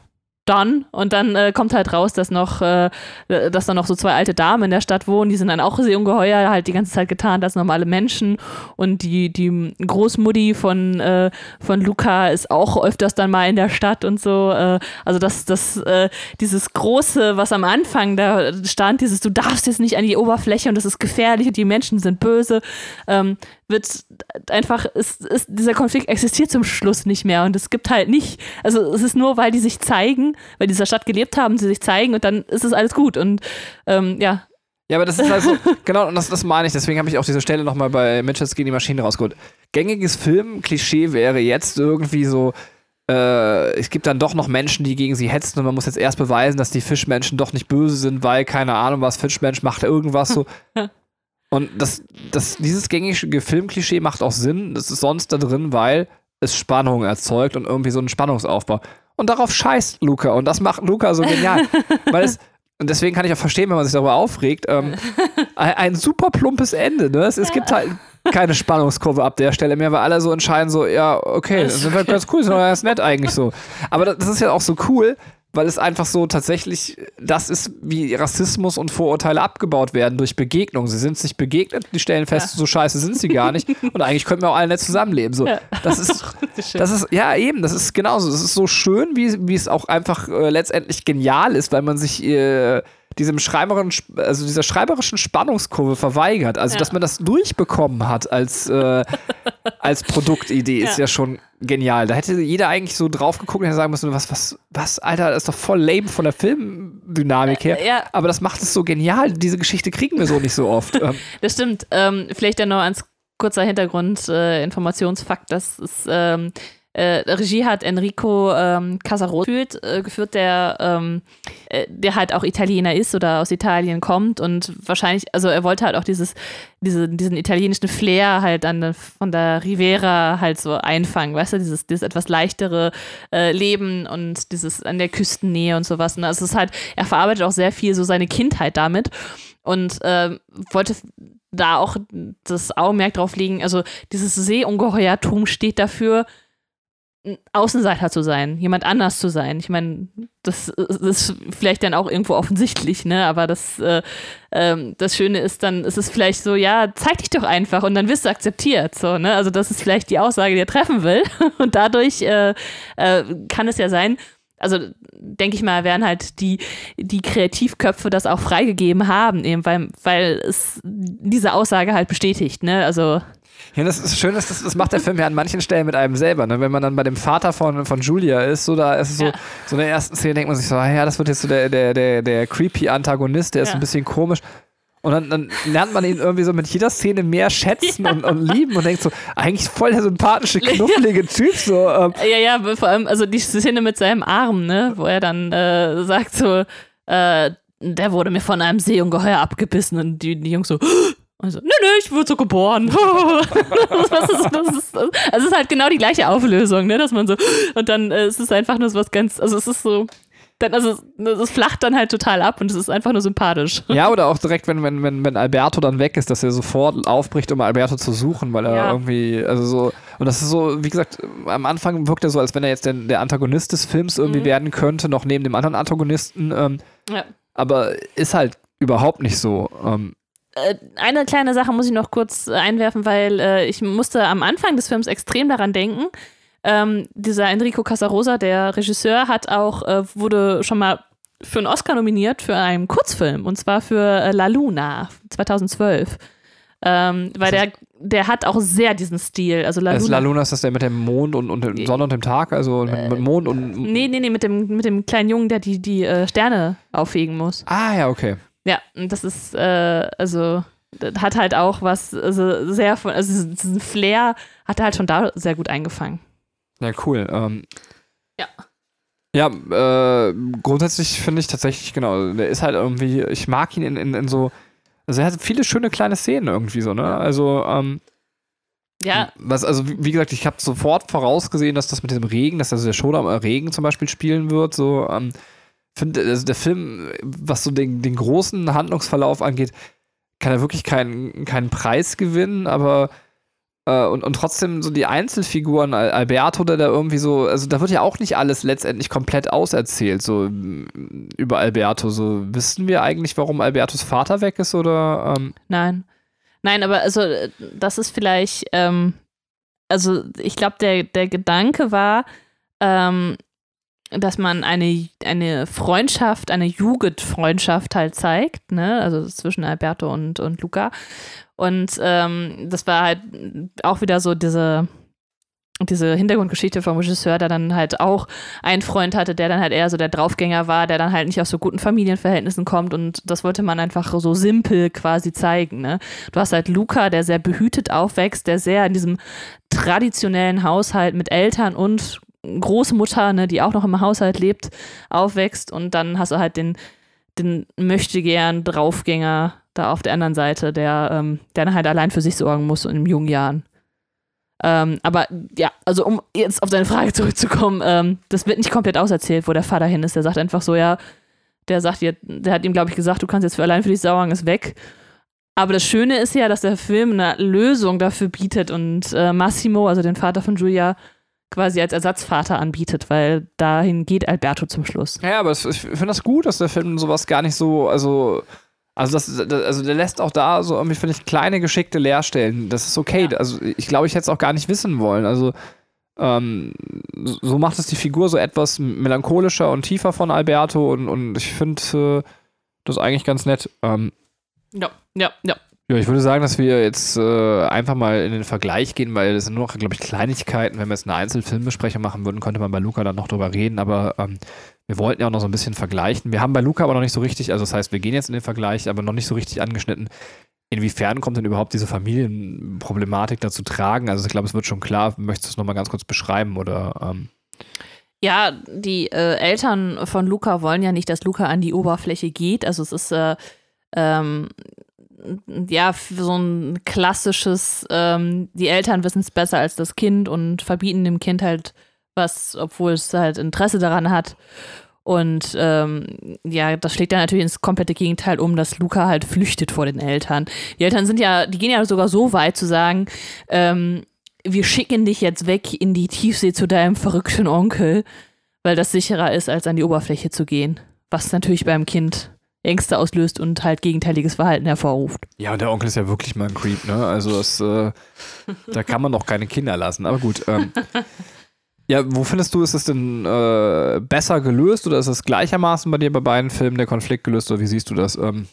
Dann. Und dann äh, kommt halt raus, dass noch, äh, dass da noch so zwei alte Damen in der Stadt wohnen, die sind dann auch Seeungeheuer, halt die ganze Zeit getarnt als normale Menschen. Und die, die Großmutti von, äh, von Luca ist auch öfters dann mal in der Stadt und so. Äh, also das, das, äh, dieses große, was am Anfang da stand, dieses, du darfst jetzt nicht an die Oberfläche und das ist gefährlich und die Menschen sind böse, ähm, wird einfach, ist, ist, dieser Konflikt existiert zum Schluss nicht mehr und es gibt halt nicht, also es ist nur, weil die sich zeigen, weil die in dieser Stadt gelebt haben, sie sich zeigen und dann ist es alles gut und ähm, ja, Ja, aber das ist also, genau, und das, das meine ich, deswegen habe ich auch diese Stelle nochmal bei Mitchells gegen die Maschine rausgeholt. Gängiges Filmklischee wäre jetzt irgendwie so, äh, es gibt dann doch noch Menschen, die gegen sie hetzen und man muss jetzt erst beweisen, dass die Fischmenschen doch nicht böse sind, weil, keine Ahnung, was Fischmensch macht irgendwas so. Und das, das, dieses gängige Filmklischee macht auch Sinn, das ist sonst da drin, weil es Spannung erzeugt und irgendwie so einen Spannungsaufbau. Und darauf scheißt Luca und das macht Luca so genial. weil es, und deswegen kann ich auch verstehen, wenn man sich darüber aufregt, ähm, ein, super plumpes Ende. Ne? Es, es gibt halt keine Spannungskurve ab der Stelle mehr, weil alle so entscheiden, so, ja, okay, das ist halt ganz cool, das ist doch ganz nett eigentlich so. Aber das ist ja auch so cool, weil es einfach so tatsächlich, das ist, wie Rassismus und Vorurteile abgebaut werden durch Begegnung. Sie sind sich begegnet, die stellen fest, Ja. so scheiße sind sie gar nicht. Und eigentlich könnten wir auch alle nett zusammenleben. So, Ja. das ist, das ist, ja, eben, das ist genauso. Das ist so schön, wie, wie es auch einfach äh, letztendlich genial ist, weil man sich äh, diesem schreiberischen, also dieser schreiberischen Spannungskurve verweigert. Also, Ja. dass man das durchbekommen hat als, äh, als Produktidee, ist Ja. ja schon genial. Da hätte jeder eigentlich so drauf geguckt und hätte sagen müssen, was, was, was, Alter, das ist doch voll lame von der Filmdynamik her. Äh, ja. Aber das macht es so genial. Diese Geschichte kriegen wir so nicht so oft. ähm, Das stimmt. Ähm, vielleicht dann noch als kurzer Hintergrund, äh, Informationsfakt, das ist, ähm, äh, Regie hat Enrico ähm, geführt, äh, geführt der, ähm, äh, der halt auch Italiener ist oder aus Italien kommt und wahrscheinlich, also er wollte halt auch dieses, diese, diesen italienischen Flair halt dann von der Rivera halt so einfangen, weißt du, dieses, dieses etwas leichtere äh, Leben und dieses an der Küstennähe und sowas. Ne? Also es ist halt, er verarbeitet auch sehr viel so seine Kindheit damit und ähm, wollte da auch das Augenmerk drauf legen, also dieses Seeungeheuertum steht dafür, Außenseiter zu sein, jemand anders zu sein. Ich meine, das, das ist vielleicht dann auch irgendwo offensichtlich, ne? Aber das, äh, ähm, das Schöne ist dann, ist es vielleicht so, ja, zeig dich doch einfach und dann wirst du akzeptiert. So, ne? Also das ist vielleicht die Aussage, die er treffen will. Und dadurch äh, äh, kann es ja sein, also denke ich mal, werden halt die, die Kreativköpfe das auch freigegeben haben, eben weil, weil es diese Aussage halt bestätigt, ne? Also Ja, das ist schön, dass das, das macht der Film ja an manchen Stellen mit einem selber. Ne? Wenn man dann bei dem Vater von, von Julia ist, so da ist es so, Ja. so in der ersten Szene denkt man sich so, ah ja, das wird jetzt so der, der, der, der creepy Antagonist, der ist Ja. ein bisschen komisch. Und dann, dann lernt man ihn irgendwie so mit jeder Szene mehr schätzen und, und lieben und denkt so, eigentlich voll der sympathische, knuffelige Typ. So, ähm, Ja, ja, vor allem, also die Szene mit seinem Arm, ne, wo er dann äh, sagt so, äh, der wurde mir von einem Seeungeheuer abgebissen und die, die Jungs so, also, nee, nee, ich wurde so geboren. das ist, das ist, also es ist halt genau die gleiche Auflösung, ne, dass man so, und dann äh, es ist einfach nur so was ganz, also es ist so, dann, also es flacht dann halt total ab und es ist einfach nur sympathisch. ja, oder auch direkt, wenn, wenn, wenn, wenn Alberto dann weg ist, dass er sofort aufbricht, um Alberto zu suchen, weil er Ja. irgendwie, also so, und das ist so, wie gesagt, am Anfang wirkt er so, als wenn er jetzt der, der Antagonist des Films irgendwie Mhm. werden könnte, noch neben dem anderen Antagonisten. Ähm, Ja. aber ist halt überhaupt nicht so. Ähm, Äh, eine kleine Sache muss ich noch kurz äh, einwerfen, weil äh, ich musste am Anfang des Films extrem daran denken. Ähm, dieser Enrico Casarosa, der Regisseur, hat auch, äh, wurde schon mal für einen Oscar nominiert für einen Kurzfilm und zwar für äh, La Luna 2012. Ähm, weil der, der hat auch sehr diesen Stil. Also La ist Luna. La Luna ist das der mit dem Mond und, und der Sonne und dem Tag, also mit, mit Mond und. Nee, nee, nee, mit dem, mit dem kleinen Jungen, der die, die äh, Sterne aufhegen muss. Ah, ja, okay. Ja, und das ist, äh, also, das hat halt auch was, also sehr von, also diesen- Flair hat er halt schon da sehr gut eingefangen. Ja, cool. Ähm, Ja. Ja, äh, grundsätzlich finde ich tatsächlich, genau, der ist halt irgendwie, ich mag ihn in, in, in so, also er hat viele schöne kleine Szenen irgendwie so, ne? Also, ähm, Ja, was, also wie gesagt, ich habe sofort vorausgesehen, dass das mit dem Regen, dass also der Show am Regen zum Beispiel spielen wird, so, ähm, finde, also der Film, was so den, den großen Handlungsverlauf angeht, kann er wirklich keinen, keinen Preis gewinnen, aber äh, und, und trotzdem so die Einzelfiguren, Al- Alberto, der da irgendwie so, also da wird ja auch nicht alles letztendlich komplett auserzählt, so mm, über Alberto. So, wissen wir eigentlich, warum Albertos Vater weg ist oder ähm, nein. Nein, aber also, das ist vielleicht, ähm, also ich glaube, der, der Gedanke war, ähm, dass man eine, eine Freundschaft, eine Jugendfreundschaft halt zeigt, ne? Also zwischen Alberto und, und Luca. Und ähm, das war halt auch wieder so diese, diese Hintergrundgeschichte vom Regisseur, der dann halt auch einen Freund hatte, der dann halt eher so der Draufgänger war, der dann halt nicht aus so guten Familienverhältnissen kommt und das wollte man einfach so simpel quasi zeigen. Ne? Du hast halt Luca, der sehr behütet aufwächst, der sehr in diesem traditionellen Haushalt mit Eltern und Großmutter, ne, die auch noch im Haushalt lebt, aufwächst und dann hast du halt den, den möchte gern Draufgänger da auf der anderen Seite, der, ähm, der dann halt allein für sich sorgen muss in jungen Jahren. Ähm, aber ja, also um jetzt auf deine Frage zurückzukommen, ähm, das wird nicht komplett auserzählt, wo der Vater hin ist. Der sagt einfach so, ja, der sagt jetzt, der hat ihm, glaube ich, gesagt, du kannst jetzt für allein für dich sauern, ist weg. Aber das Schöne ist ja, dass der Film eine Lösung dafür bietet und äh, Massimo, also den Vater von Julia, quasi als Ersatzvater anbietet, weil dahin geht Alberto zum Schluss. Ja, aber ich finde das gut, dass der Film sowas gar nicht so, also, also das, das also der lässt auch da so irgendwie, finde ich, kleine geschickte Leerstellen. Das ist okay. Ja. Also ich glaube, ich hätte es auch gar nicht wissen wollen. Also ähm, so macht es die Figur so etwas melancholischer und tiefer von Alberto und, und ich finde, äh, das eigentlich ganz nett. Ähm, Ja, ja, ja. Ja, ich würde sagen, dass wir jetzt äh, einfach mal in den Vergleich gehen, weil das sind nur noch, glaube ich, Kleinigkeiten. Wenn wir jetzt eine Einzelfilmbesprechung machen würden, könnte man bei Luca dann noch drüber reden, aber ähm, wir wollten ja auch noch so ein bisschen vergleichen. Wir haben bei Luca aber noch nicht so richtig, also das heißt, wir gehen jetzt in den Vergleich, aber noch nicht so richtig angeschnitten, inwiefern kommt denn überhaupt diese Familienproblematik dazu tragen? Also ich glaube, es wird schon klar. Möchtest du es nochmal ganz kurz beschreiben oder ähm, Ja, die äh, Eltern von Luca wollen ja nicht, dass Luca an die Oberfläche geht. Also es ist äh, ähm, ja so ein klassisches, ähm, die Eltern wissen es besser als das Kind und verbieten dem Kind halt was, obwohl es halt Interesse daran hat. Und ähm, ja, das schlägt dann natürlich ins komplette Gegenteil um, dass Luca halt flüchtet vor den Eltern. Die Eltern sind ja, die gehen ja sogar so weit zu sagen, ähm, wir schicken dich jetzt weg in die Tiefsee zu deinem verrückten Onkel, weil das sicherer ist, als an die Oberfläche zu gehen. Was natürlich beim Kind Ängste auslöst und halt gegenteiliges Verhalten hervorruft. Ja, und der Onkel ist ja wirklich mal ein Creep, ne? Also es, äh, da kann man doch keine Kinder lassen. Aber gut. Ähm, ja, wo findest du, ist es denn äh, besser gelöst oder ist es gleichermaßen bei dir bei beiden Filmen der Konflikt gelöst oder wie siehst du das? Ähm,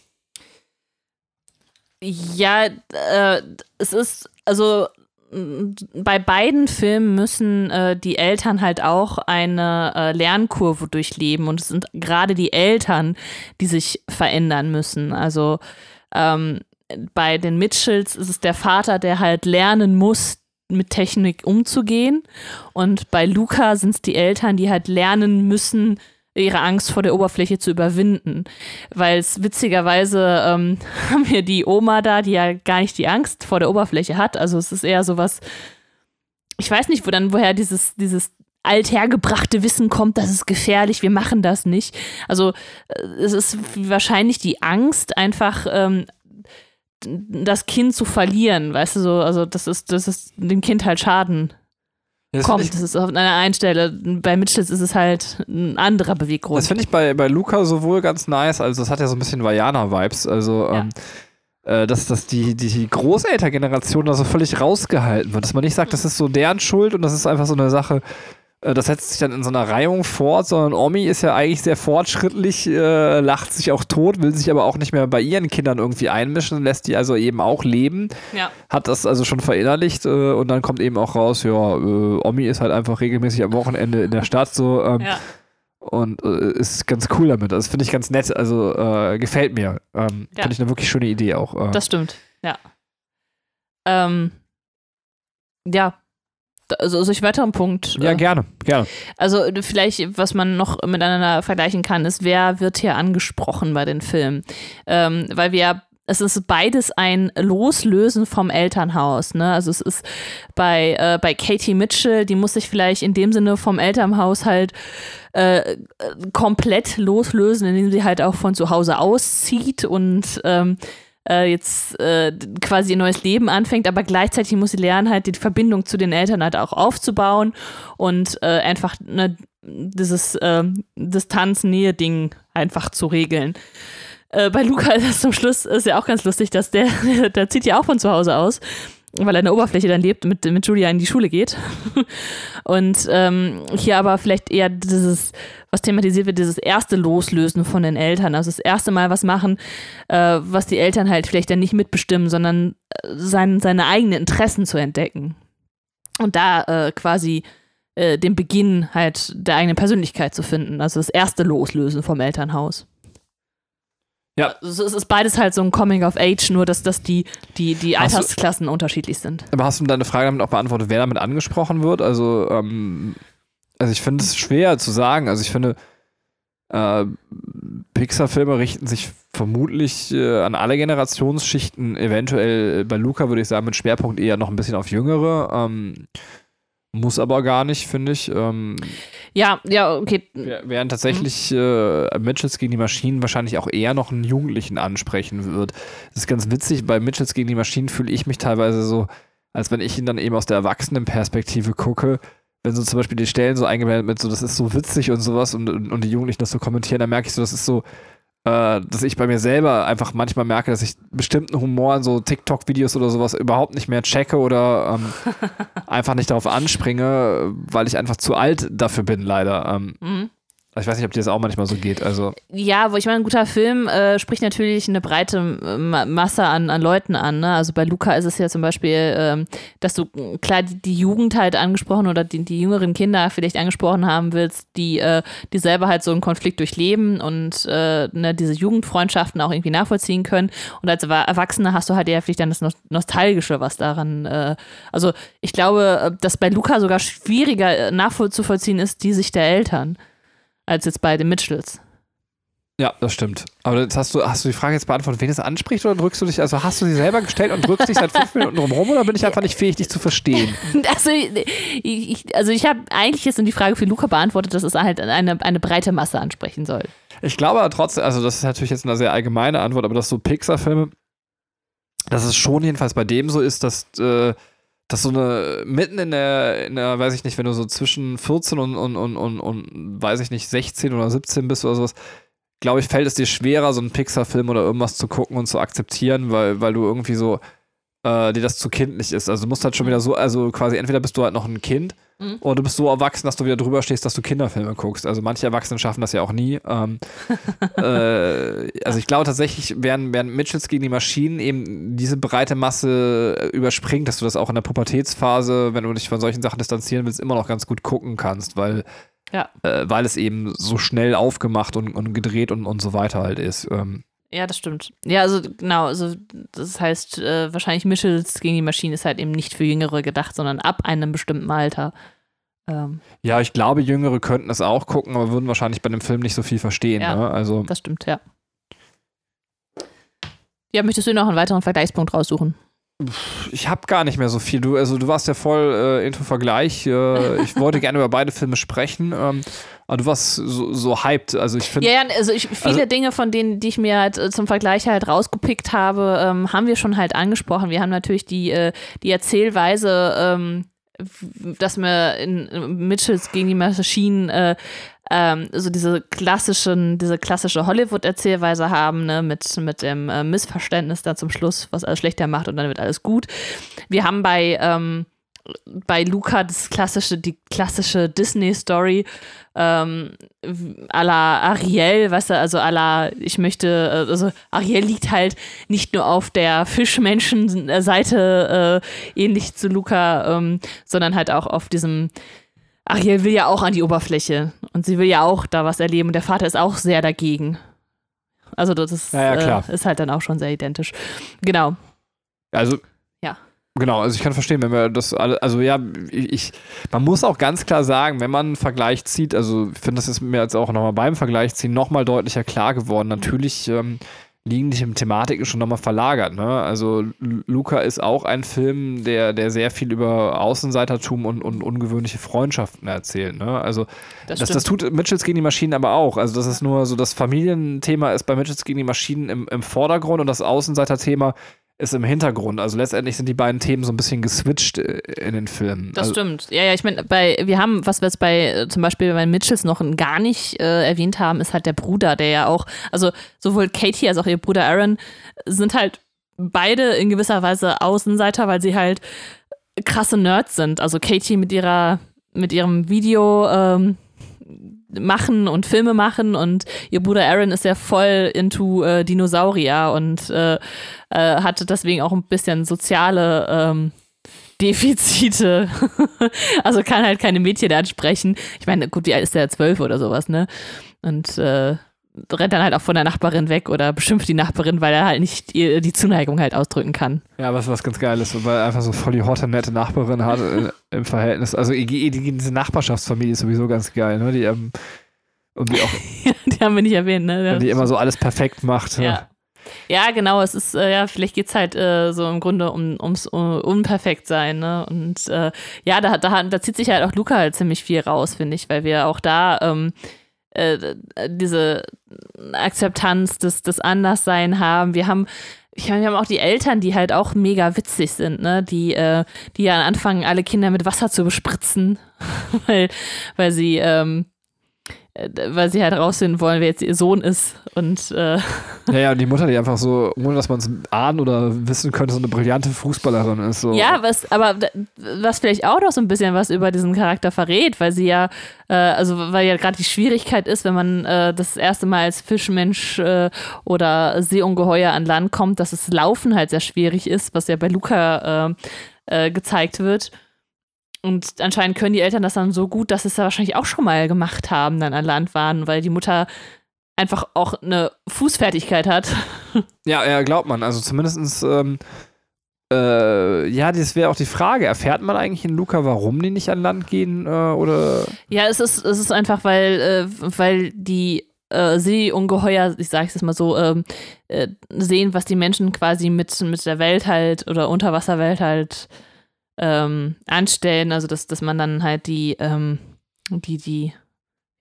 Ja, äh, es ist, also bei beiden Filmen müssen äh, die Eltern halt auch eine äh, Lernkurve durchleben und es sind gerade die Eltern, die sich verändern müssen. Also ähm, bei den Mitchells ist es der Vater, der halt lernen muss, mit Technik umzugehen. Und bei Luca sind es die Eltern, die halt lernen müssen, ihre Angst vor der Oberfläche zu überwinden. Weil es witzigerweise ähm, haben wir die Oma da, die ja gar nicht die Angst vor der Oberfläche hat. Also es ist eher sowas, ich weiß nicht, wo dann, woher dieses, dieses althergebrachte Wissen kommt, das ist gefährlich, wir machen das nicht. Also äh, es ist wahrscheinlich die Angst, einfach ähm, das Kind zu verlieren, weißt du so, also das ist, das ist dem Kind halt Schaden das kommt. find Das ist auf einer einen Stelle. Bei Mitchells ist es halt ein anderer Beweggrund. Das finde ich bei, bei Luca sowohl ganz nice, also das hat ja so ein bisschen Vajana-Vibes, also Ja. ähm, äh, dass, dass die, die Großelterngeneration da so völlig rausgehalten wird, dass man nicht sagt, das ist so deren Schuld und das ist einfach so eine Sache, das setzt sich dann in so einer Reihung fort, sondern Omi ist ja eigentlich sehr fortschrittlich, äh, lacht sich auch tot, will sich aber auch nicht mehr bei ihren Kindern irgendwie einmischen, lässt die also eben auch leben, ja. hat das also schon verinnerlicht äh, und dann kommt eben auch raus, ja, äh, Omi ist halt einfach regelmäßig am Wochenende in der Stadt so, ähm, ja. und äh, ist ganz cool damit. Das finde ich ganz nett. Also äh, gefällt mir. Ähm, Ja. Finde ich eine wirklich schöne Idee auch. Äh. Das stimmt, ja. Ähm, ja. Also, also ich weiteren Punkt. ja, äh, gerne, gerne. Also vielleicht, was man noch miteinander vergleichen kann, ist, wer wird hier angesprochen bei den Filmen? Ähm, weil wir es ist beides ein Loslösen vom Elternhaus. Ne? Also es ist bei, äh, bei Katie Mitchell, die muss sich vielleicht in dem Sinne vom Elternhaus halt äh, äh, komplett loslösen, indem sie halt auch von zu Hause auszieht und ähm, äh, jetzt äh, quasi ein neues Leben anfängt, aber gleichzeitig muss sie lernen, halt die Verbindung zu den Eltern halt auch aufzubauen und äh, einfach ne, dieses ähm, Distanz-Nähe-Ding einfach zu regeln. Äh, bei Luca ist das zum Schluss ist ja auch ganz lustig, dass der, der zieht ja auch von zu Hause aus, weil er in der Oberfläche dann lebt, mit, mit Julia in die Schule geht. Und ähm, hier aber vielleicht eher dieses, was thematisiert wird, dieses erste Loslösen von den Eltern. Also das erste Mal was machen, äh, was die Eltern halt vielleicht dann nicht mitbestimmen, sondern äh, sein, seine eigenen Interessen zu entdecken. Und da äh, quasi äh, den Beginn halt der eigenen Persönlichkeit zu finden. Also das erste Loslösen vom Elternhaus. Ja. Also es ist beides halt so ein Coming of Age, nur dass, dass die, die, die Hast du- Altersklassen unterschiedlich sind. Aber hast du deine Frage damit auch beantwortet, wer damit angesprochen wird? Also, ähm, also ich finde es schwer zu sagen. Also ich finde, äh, Pixar-Filme richten sich vermutlich äh, an alle Generationsschichten. Eventuell äh, bei Luca würde ich sagen, mit Schwerpunkt eher noch ein bisschen auf Jüngere. Ähm, muss aber gar nicht, finde ich. Ähm, Ja, ja, okay. Während tatsächlich äh, Mitchells gegen die Maschinen wahrscheinlich auch eher noch einen Jugendlichen ansprechen wird. Das ist ganz witzig, bei Mitchells gegen die Maschinen fühle ich mich teilweise so, als wenn ich ihn dann eben aus der Erwachsenenperspektive gucke. Wenn so zum Beispiel die Stellen so eingeblendet mit so, das ist so witzig und sowas und, und, und die Jugendlichen das so kommentieren, dann merke ich so, das ist so, äh, dass ich bei mir selber einfach manchmal merke, dass ich bestimmten Humor in so TikTok-Videos oder sowas überhaupt nicht mehr checke oder ähm, einfach nicht darauf anspringe, weil ich einfach zu alt dafür bin, leider. Ähm, Mhm. Ich weiß nicht, ob dir das auch manchmal so geht. Also Ja, wo ich meine, ein guter Film äh, spricht natürlich eine breite Ma- Masse an, an Leuten an. Ne? Also bei Luca ist es ja zum Beispiel, ähm, dass du klar die, die Jugend halt angesprochen oder die, die jüngeren Kinder vielleicht angesprochen haben willst, die, äh, die selber halt so einen Konflikt durchleben und äh, ne, diese Jugendfreundschaften auch irgendwie nachvollziehen können. Und als Erwa- Erwachsener hast du halt eher vielleicht dann das Nos- Nostalgische, was daran, äh, also ich glaube, äh, dass bei Luca sogar schwieriger äh, nachvollziehen ist, die Sicht der Eltern, als jetzt bei den Mitchells. Ja, das stimmt. Aber jetzt hast du, hast du die Frage jetzt beantwortet, wen es anspricht oder drückst du dich, also hast du sie selber gestellt und drückst dich seit fünf Minuten drum rum oder bin ich einfach nicht fähig, dich zu verstehen? Also ich, also ich habe eigentlich jetzt nur die Frage für Luca beantwortet, dass es halt eine, eine breite Masse ansprechen soll. Ich glaube aber trotzdem, also das ist natürlich jetzt eine sehr allgemeine Antwort, aber dass so Pixar-Filme, dass es schon jedenfalls bei dem so ist, dass, äh, dass so eine, mitten in der, in der, weiß ich nicht, wenn du so zwischen 14 und, und, und, und, und weiß ich nicht, 16 oder 17 bist oder sowas, glaube ich, fällt es dir schwerer, so einen Pixar-Film oder irgendwas zu gucken und zu akzeptieren, weil, weil du irgendwie so, äh, dir das zu kindlich ist. Also du musst halt schon wieder so, also quasi entweder bist du halt noch ein Kind Mhm. oder du bist so erwachsen, dass du wieder drüber stehst, dass du Kinderfilme guckst. Also manche Erwachsene schaffen das ja auch nie. Ähm, äh, also ich glaube tatsächlich, während, während Mitchells gegen die Maschinen eben diese breite Masse äh, überspringt, dass du das auch in der Pubertätsphase, wenn du dich von solchen Sachen distanzieren willst, immer noch ganz gut gucken kannst, weil, Ja. äh, weil es eben so schnell aufgemacht und, und gedreht und, und so weiter halt ist. Ähm, Ja, das stimmt. Ja, also genau, also das heißt, äh, wahrscheinlich Michels gegen die Maschine ist halt eben nicht für Jüngere gedacht, sondern ab einem bestimmten Alter. Ähm, ja, ich glaube, Jüngere könnten es auch gucken, aber würden wahrscheinlich bei dem Film nicht so viel verstehen. Ja. Ne? Also das stimmt, ja. Ja, möchtest du noch einen weiteren Vergleichspunkt raussuchen? ich habe gar nicht mehr so viel. Du, also du warst ja voll äh, into Vergleich. Äh, ich wollte gerne über beide Filme sprechen, ähm, aber du warst so, so hyped. Also ich finde. Ja, ja, also ich, viele Also- Dinge von denen, die ich mir halt äh, zum Vergleich halt rausgepickt habe, ähm, haben wir schon halt angesprochen. Wir haben natürlich die, äh, die Erzählweise, ähm, dass wir in Mitchells gegen die Maschinen äh, ähm, so diese klassischen, diese klassische Hollywood-Erzählweise haben, ne, mit, mit dem äh, Missverständnis da zum Schluss, was alles schlechter macht und dann wird alles gut. Wir haben bei, ähm, bei Luca das klassische, die klassische Disney-Story, ähm, à la Ariel, weißt du, also à la, ich möchte, äh, also Ariel liegt halt nicht nur auf der Fischmenschen-Seite, äh, ähnlich zu Luca, ähm, sondern halt auch auf diesem, Ariel will ja auch an die Oberfläche und sie will ja auch da was erleben und der Vater ist auch sehr dagegen. Also das ist, Ja, ja. Äh, ist halt dann auch schon sehr identisch. Genau. Also. Genau, also ich kann verstehen, wenn wir das alle, also ja, ich, man muss auch ganz klar sagen, wenn man einen Vergleich zieht, also ich finde, das ist mir jetzt auch nochmal beim Vergleich ziehen nochmal deutlicher klar geworden. Natürlich ähm, liegen die Thematiken schon nochmal verlagert, ne? Also Luca ist auch ein Film, der, der sehr viel über Außenseitertum und, und ungewöhnliche Freundschaften erzählt, ne? Also Das, das, das tut Mitchells gegen die Maschinen aber auch. Also, das ist nur so, das Familienthema ist bei Mitchells gegen die Maschinen im, im Vordergrund und das Außenseiterthema ist im Hintergrund. Also, letztendlich sind die beiden Themen so ein bisschen geswitcht äh, in den Filmen. Das also, stimmt. Ja, ja, ich meine, bei, wir haben, was wir jetzt bei, äh, zum Beispiel bei Mitchells noch gar nicht äh, erwähnt haben, ist halt der Bruder, der ja auch, also sowohl Katie als auch ihr Bruder Aaron sind halt beide in gewisser Weise Außenseiter, weil sie halt krasse Nerds sind. Also Katie mit ihrer, mit ihrem Video, ähm, machen und Filme machen und ihr Bruder Aaron ist ja voll into äh, Dinosaurier und äh, äh, hatte deswegen auch ein bisschen soziale ähm, Defizite. also kann halt keine Mädchen ansprechen. Ich meine, gut, alt ist der? Zwölf oder sowas, ne? Und äh, rennt dann halt auch von der Nachbarin weg oder beschimpft die Nachbarin, weil er halt nicht ihr, die Zuneigung halt ausdrücken kann. Ja, was, was ganz geil ist, weil er einfach so voll die hotte, nette Nachbarin hat äh, im Verhältnis. Also, die, die, diese Nachbarschaftsfamilie ist sowieso ganz geil, ne? Die, ähm, und die auch, die haben wir nicht erwähnt, ne? die immer so alles perfekt macht. Ja. Ja, genau, es ist, äh, ja, vielleicht geht es halt äh, so im Grunde um, ums uh, Unperfektsein, ne? Und äh, ja, da, da, da zieht sich halt auch Luca halt ziemlich viel raus, finde ich, weil wir auch da ähm, äh, diese Akzeptanz des, des Anderssein haben. Wir haben, ich meine, wir haben auch die Eltern, die halt auch mega witzig sind, ne? Die, äh, die ja anfangen, alle Kinder mit Wasser zu bespritzen, weil, weil sie ähm, äh, weil sie halt rausfinden wollen, wer jetzt ihr Sohn ist. Und äh, Ja, ja, und die Mutter, die einfach so, ohne dass man es ahnen oder wissen könnte, so eine brillante Fußballerin ist. So. ja, was, aber was vielleicht auch noch so ein bisschen was über diesen Charakter verrät, weil sie ja, äh, also weil ja gerade die Schwierigkeit ist, wenn man äh, das erste Mal als Fischmensch äh, oder Seeungeheuer an Land kommt, dass das Laufen halt sehr schwierig ist, was ja bei Luca äh, äh, gezeigt wird. Und anscheinend können die Eltern das dann so gut, dass sie es ja wahrscheinlich auch schon mal gemacht haben, dann an Land waren, weil die Mutter einfach auch eine Fußfertigkeit hat. Ja, ja, glaubt man. Also zumindestens, ähm, äh, ja, das wäre auch die Frage. Erfährt man eigentlich in Luca, warum die nicht an Land gehen? Äh, oder. Ja, es ist, es ist einfach, weil, äh, weil die äh, Seeungeheuer, ich sage es jetzt mal so, ähm, äh, sehen, was die Menschen quasi mit, mit der Welt halt oder Unterwasserwelt halt ähm, anstellen. Also, dass, dass man dann halt die, ähm, die, die,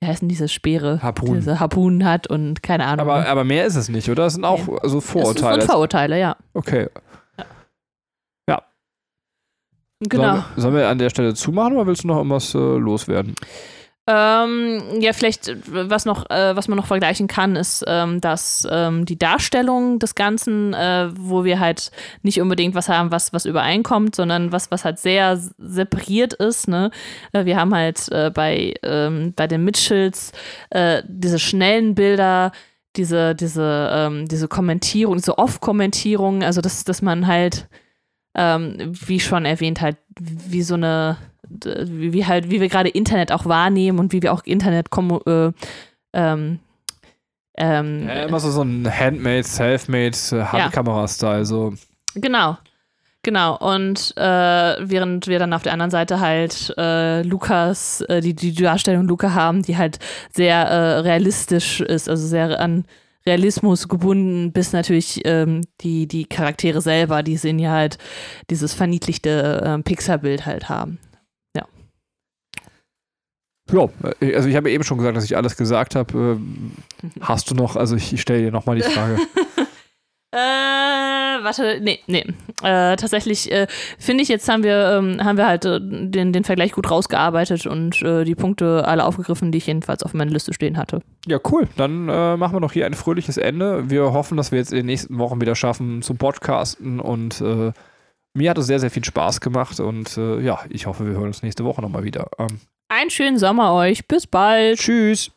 wie heißen diese Speere? Harpunen. Diese Harpunen hat und keine Ahnung. Aber, aber mehr ist es nicht, oder? Das sind auch also es Vorurteile. sind Vorurteile, ja. Okay. Genau. Sollen, wir- sollen wir an der Stelle zumachen oder willst du noch irgendwas äh, loswerden? Ähm, ja, vielleicht, äh, was noch, äh, was man noch vergleichen kann, ist, ähm, dass ähm, die Darstellung des Ganzen, äh, wo wir halt nicht unbedingt was haben, was, was übereinkommt, sondern was, was halt sehr separiert ist. Ne? Äh, wir haben halt äh, bei, ähm, bei den Mitchells diese schnellen Bilder, diese, diese, ähm, diese Kommentierung, diese Off-Kommentierung, also dass, dass man halt, ähm, wie schon erwähnt, halt wie so eine wie, halt, wie wir gerade Internet auch wahrnehmen und wie wir auch Internet kommu äh, ähm, ähm, Ja, immer so, so ein Handmade, Selfmade, äh, Handkamera-Style. So. Genau. Genau, und äh, während wir dann auf der anderen Seite halt äh, Lukas, äh, die, die Darstellung Luca haben, die halt sehr äh, realistisch ist, also sehr an Realismus gebunden, bis natürlich ähm, die, die Charaktere selber, die sehen ja halt dieses verniedlichte äh, Pixar-Bild halt haben. Ja, äh, also ich habe eben schon gesagt, dass ich alles gesagt habe. Ähm, hast du noch, also ich, ich stelle dir nochmal die Frage. Äh, warte, nee, nee. Äh, tatsächlich äh, finde ich, jetzt haben wir, ähm, haben wir halt äh, den, den Vergleich gut rausgearbeitet und äh, die Punkte alle aufgegriffen, die ich jedenfalls auf meiner Liste stehen hatte. Ja, cool. Dann äh, machen wir noch hier ein fröhliches Ende. Wir hoffen, dass wir jetzt in den nächsten Wochen wieder schaffen zu podcasten und äh, mir hat es sehr, sehr viel Spaß gemacht und ja, ich hoffe, wir hören uns nächste Woche nochmal wieder. Ähm, Einen schönen Sommer euch. Bis bald. tschüss.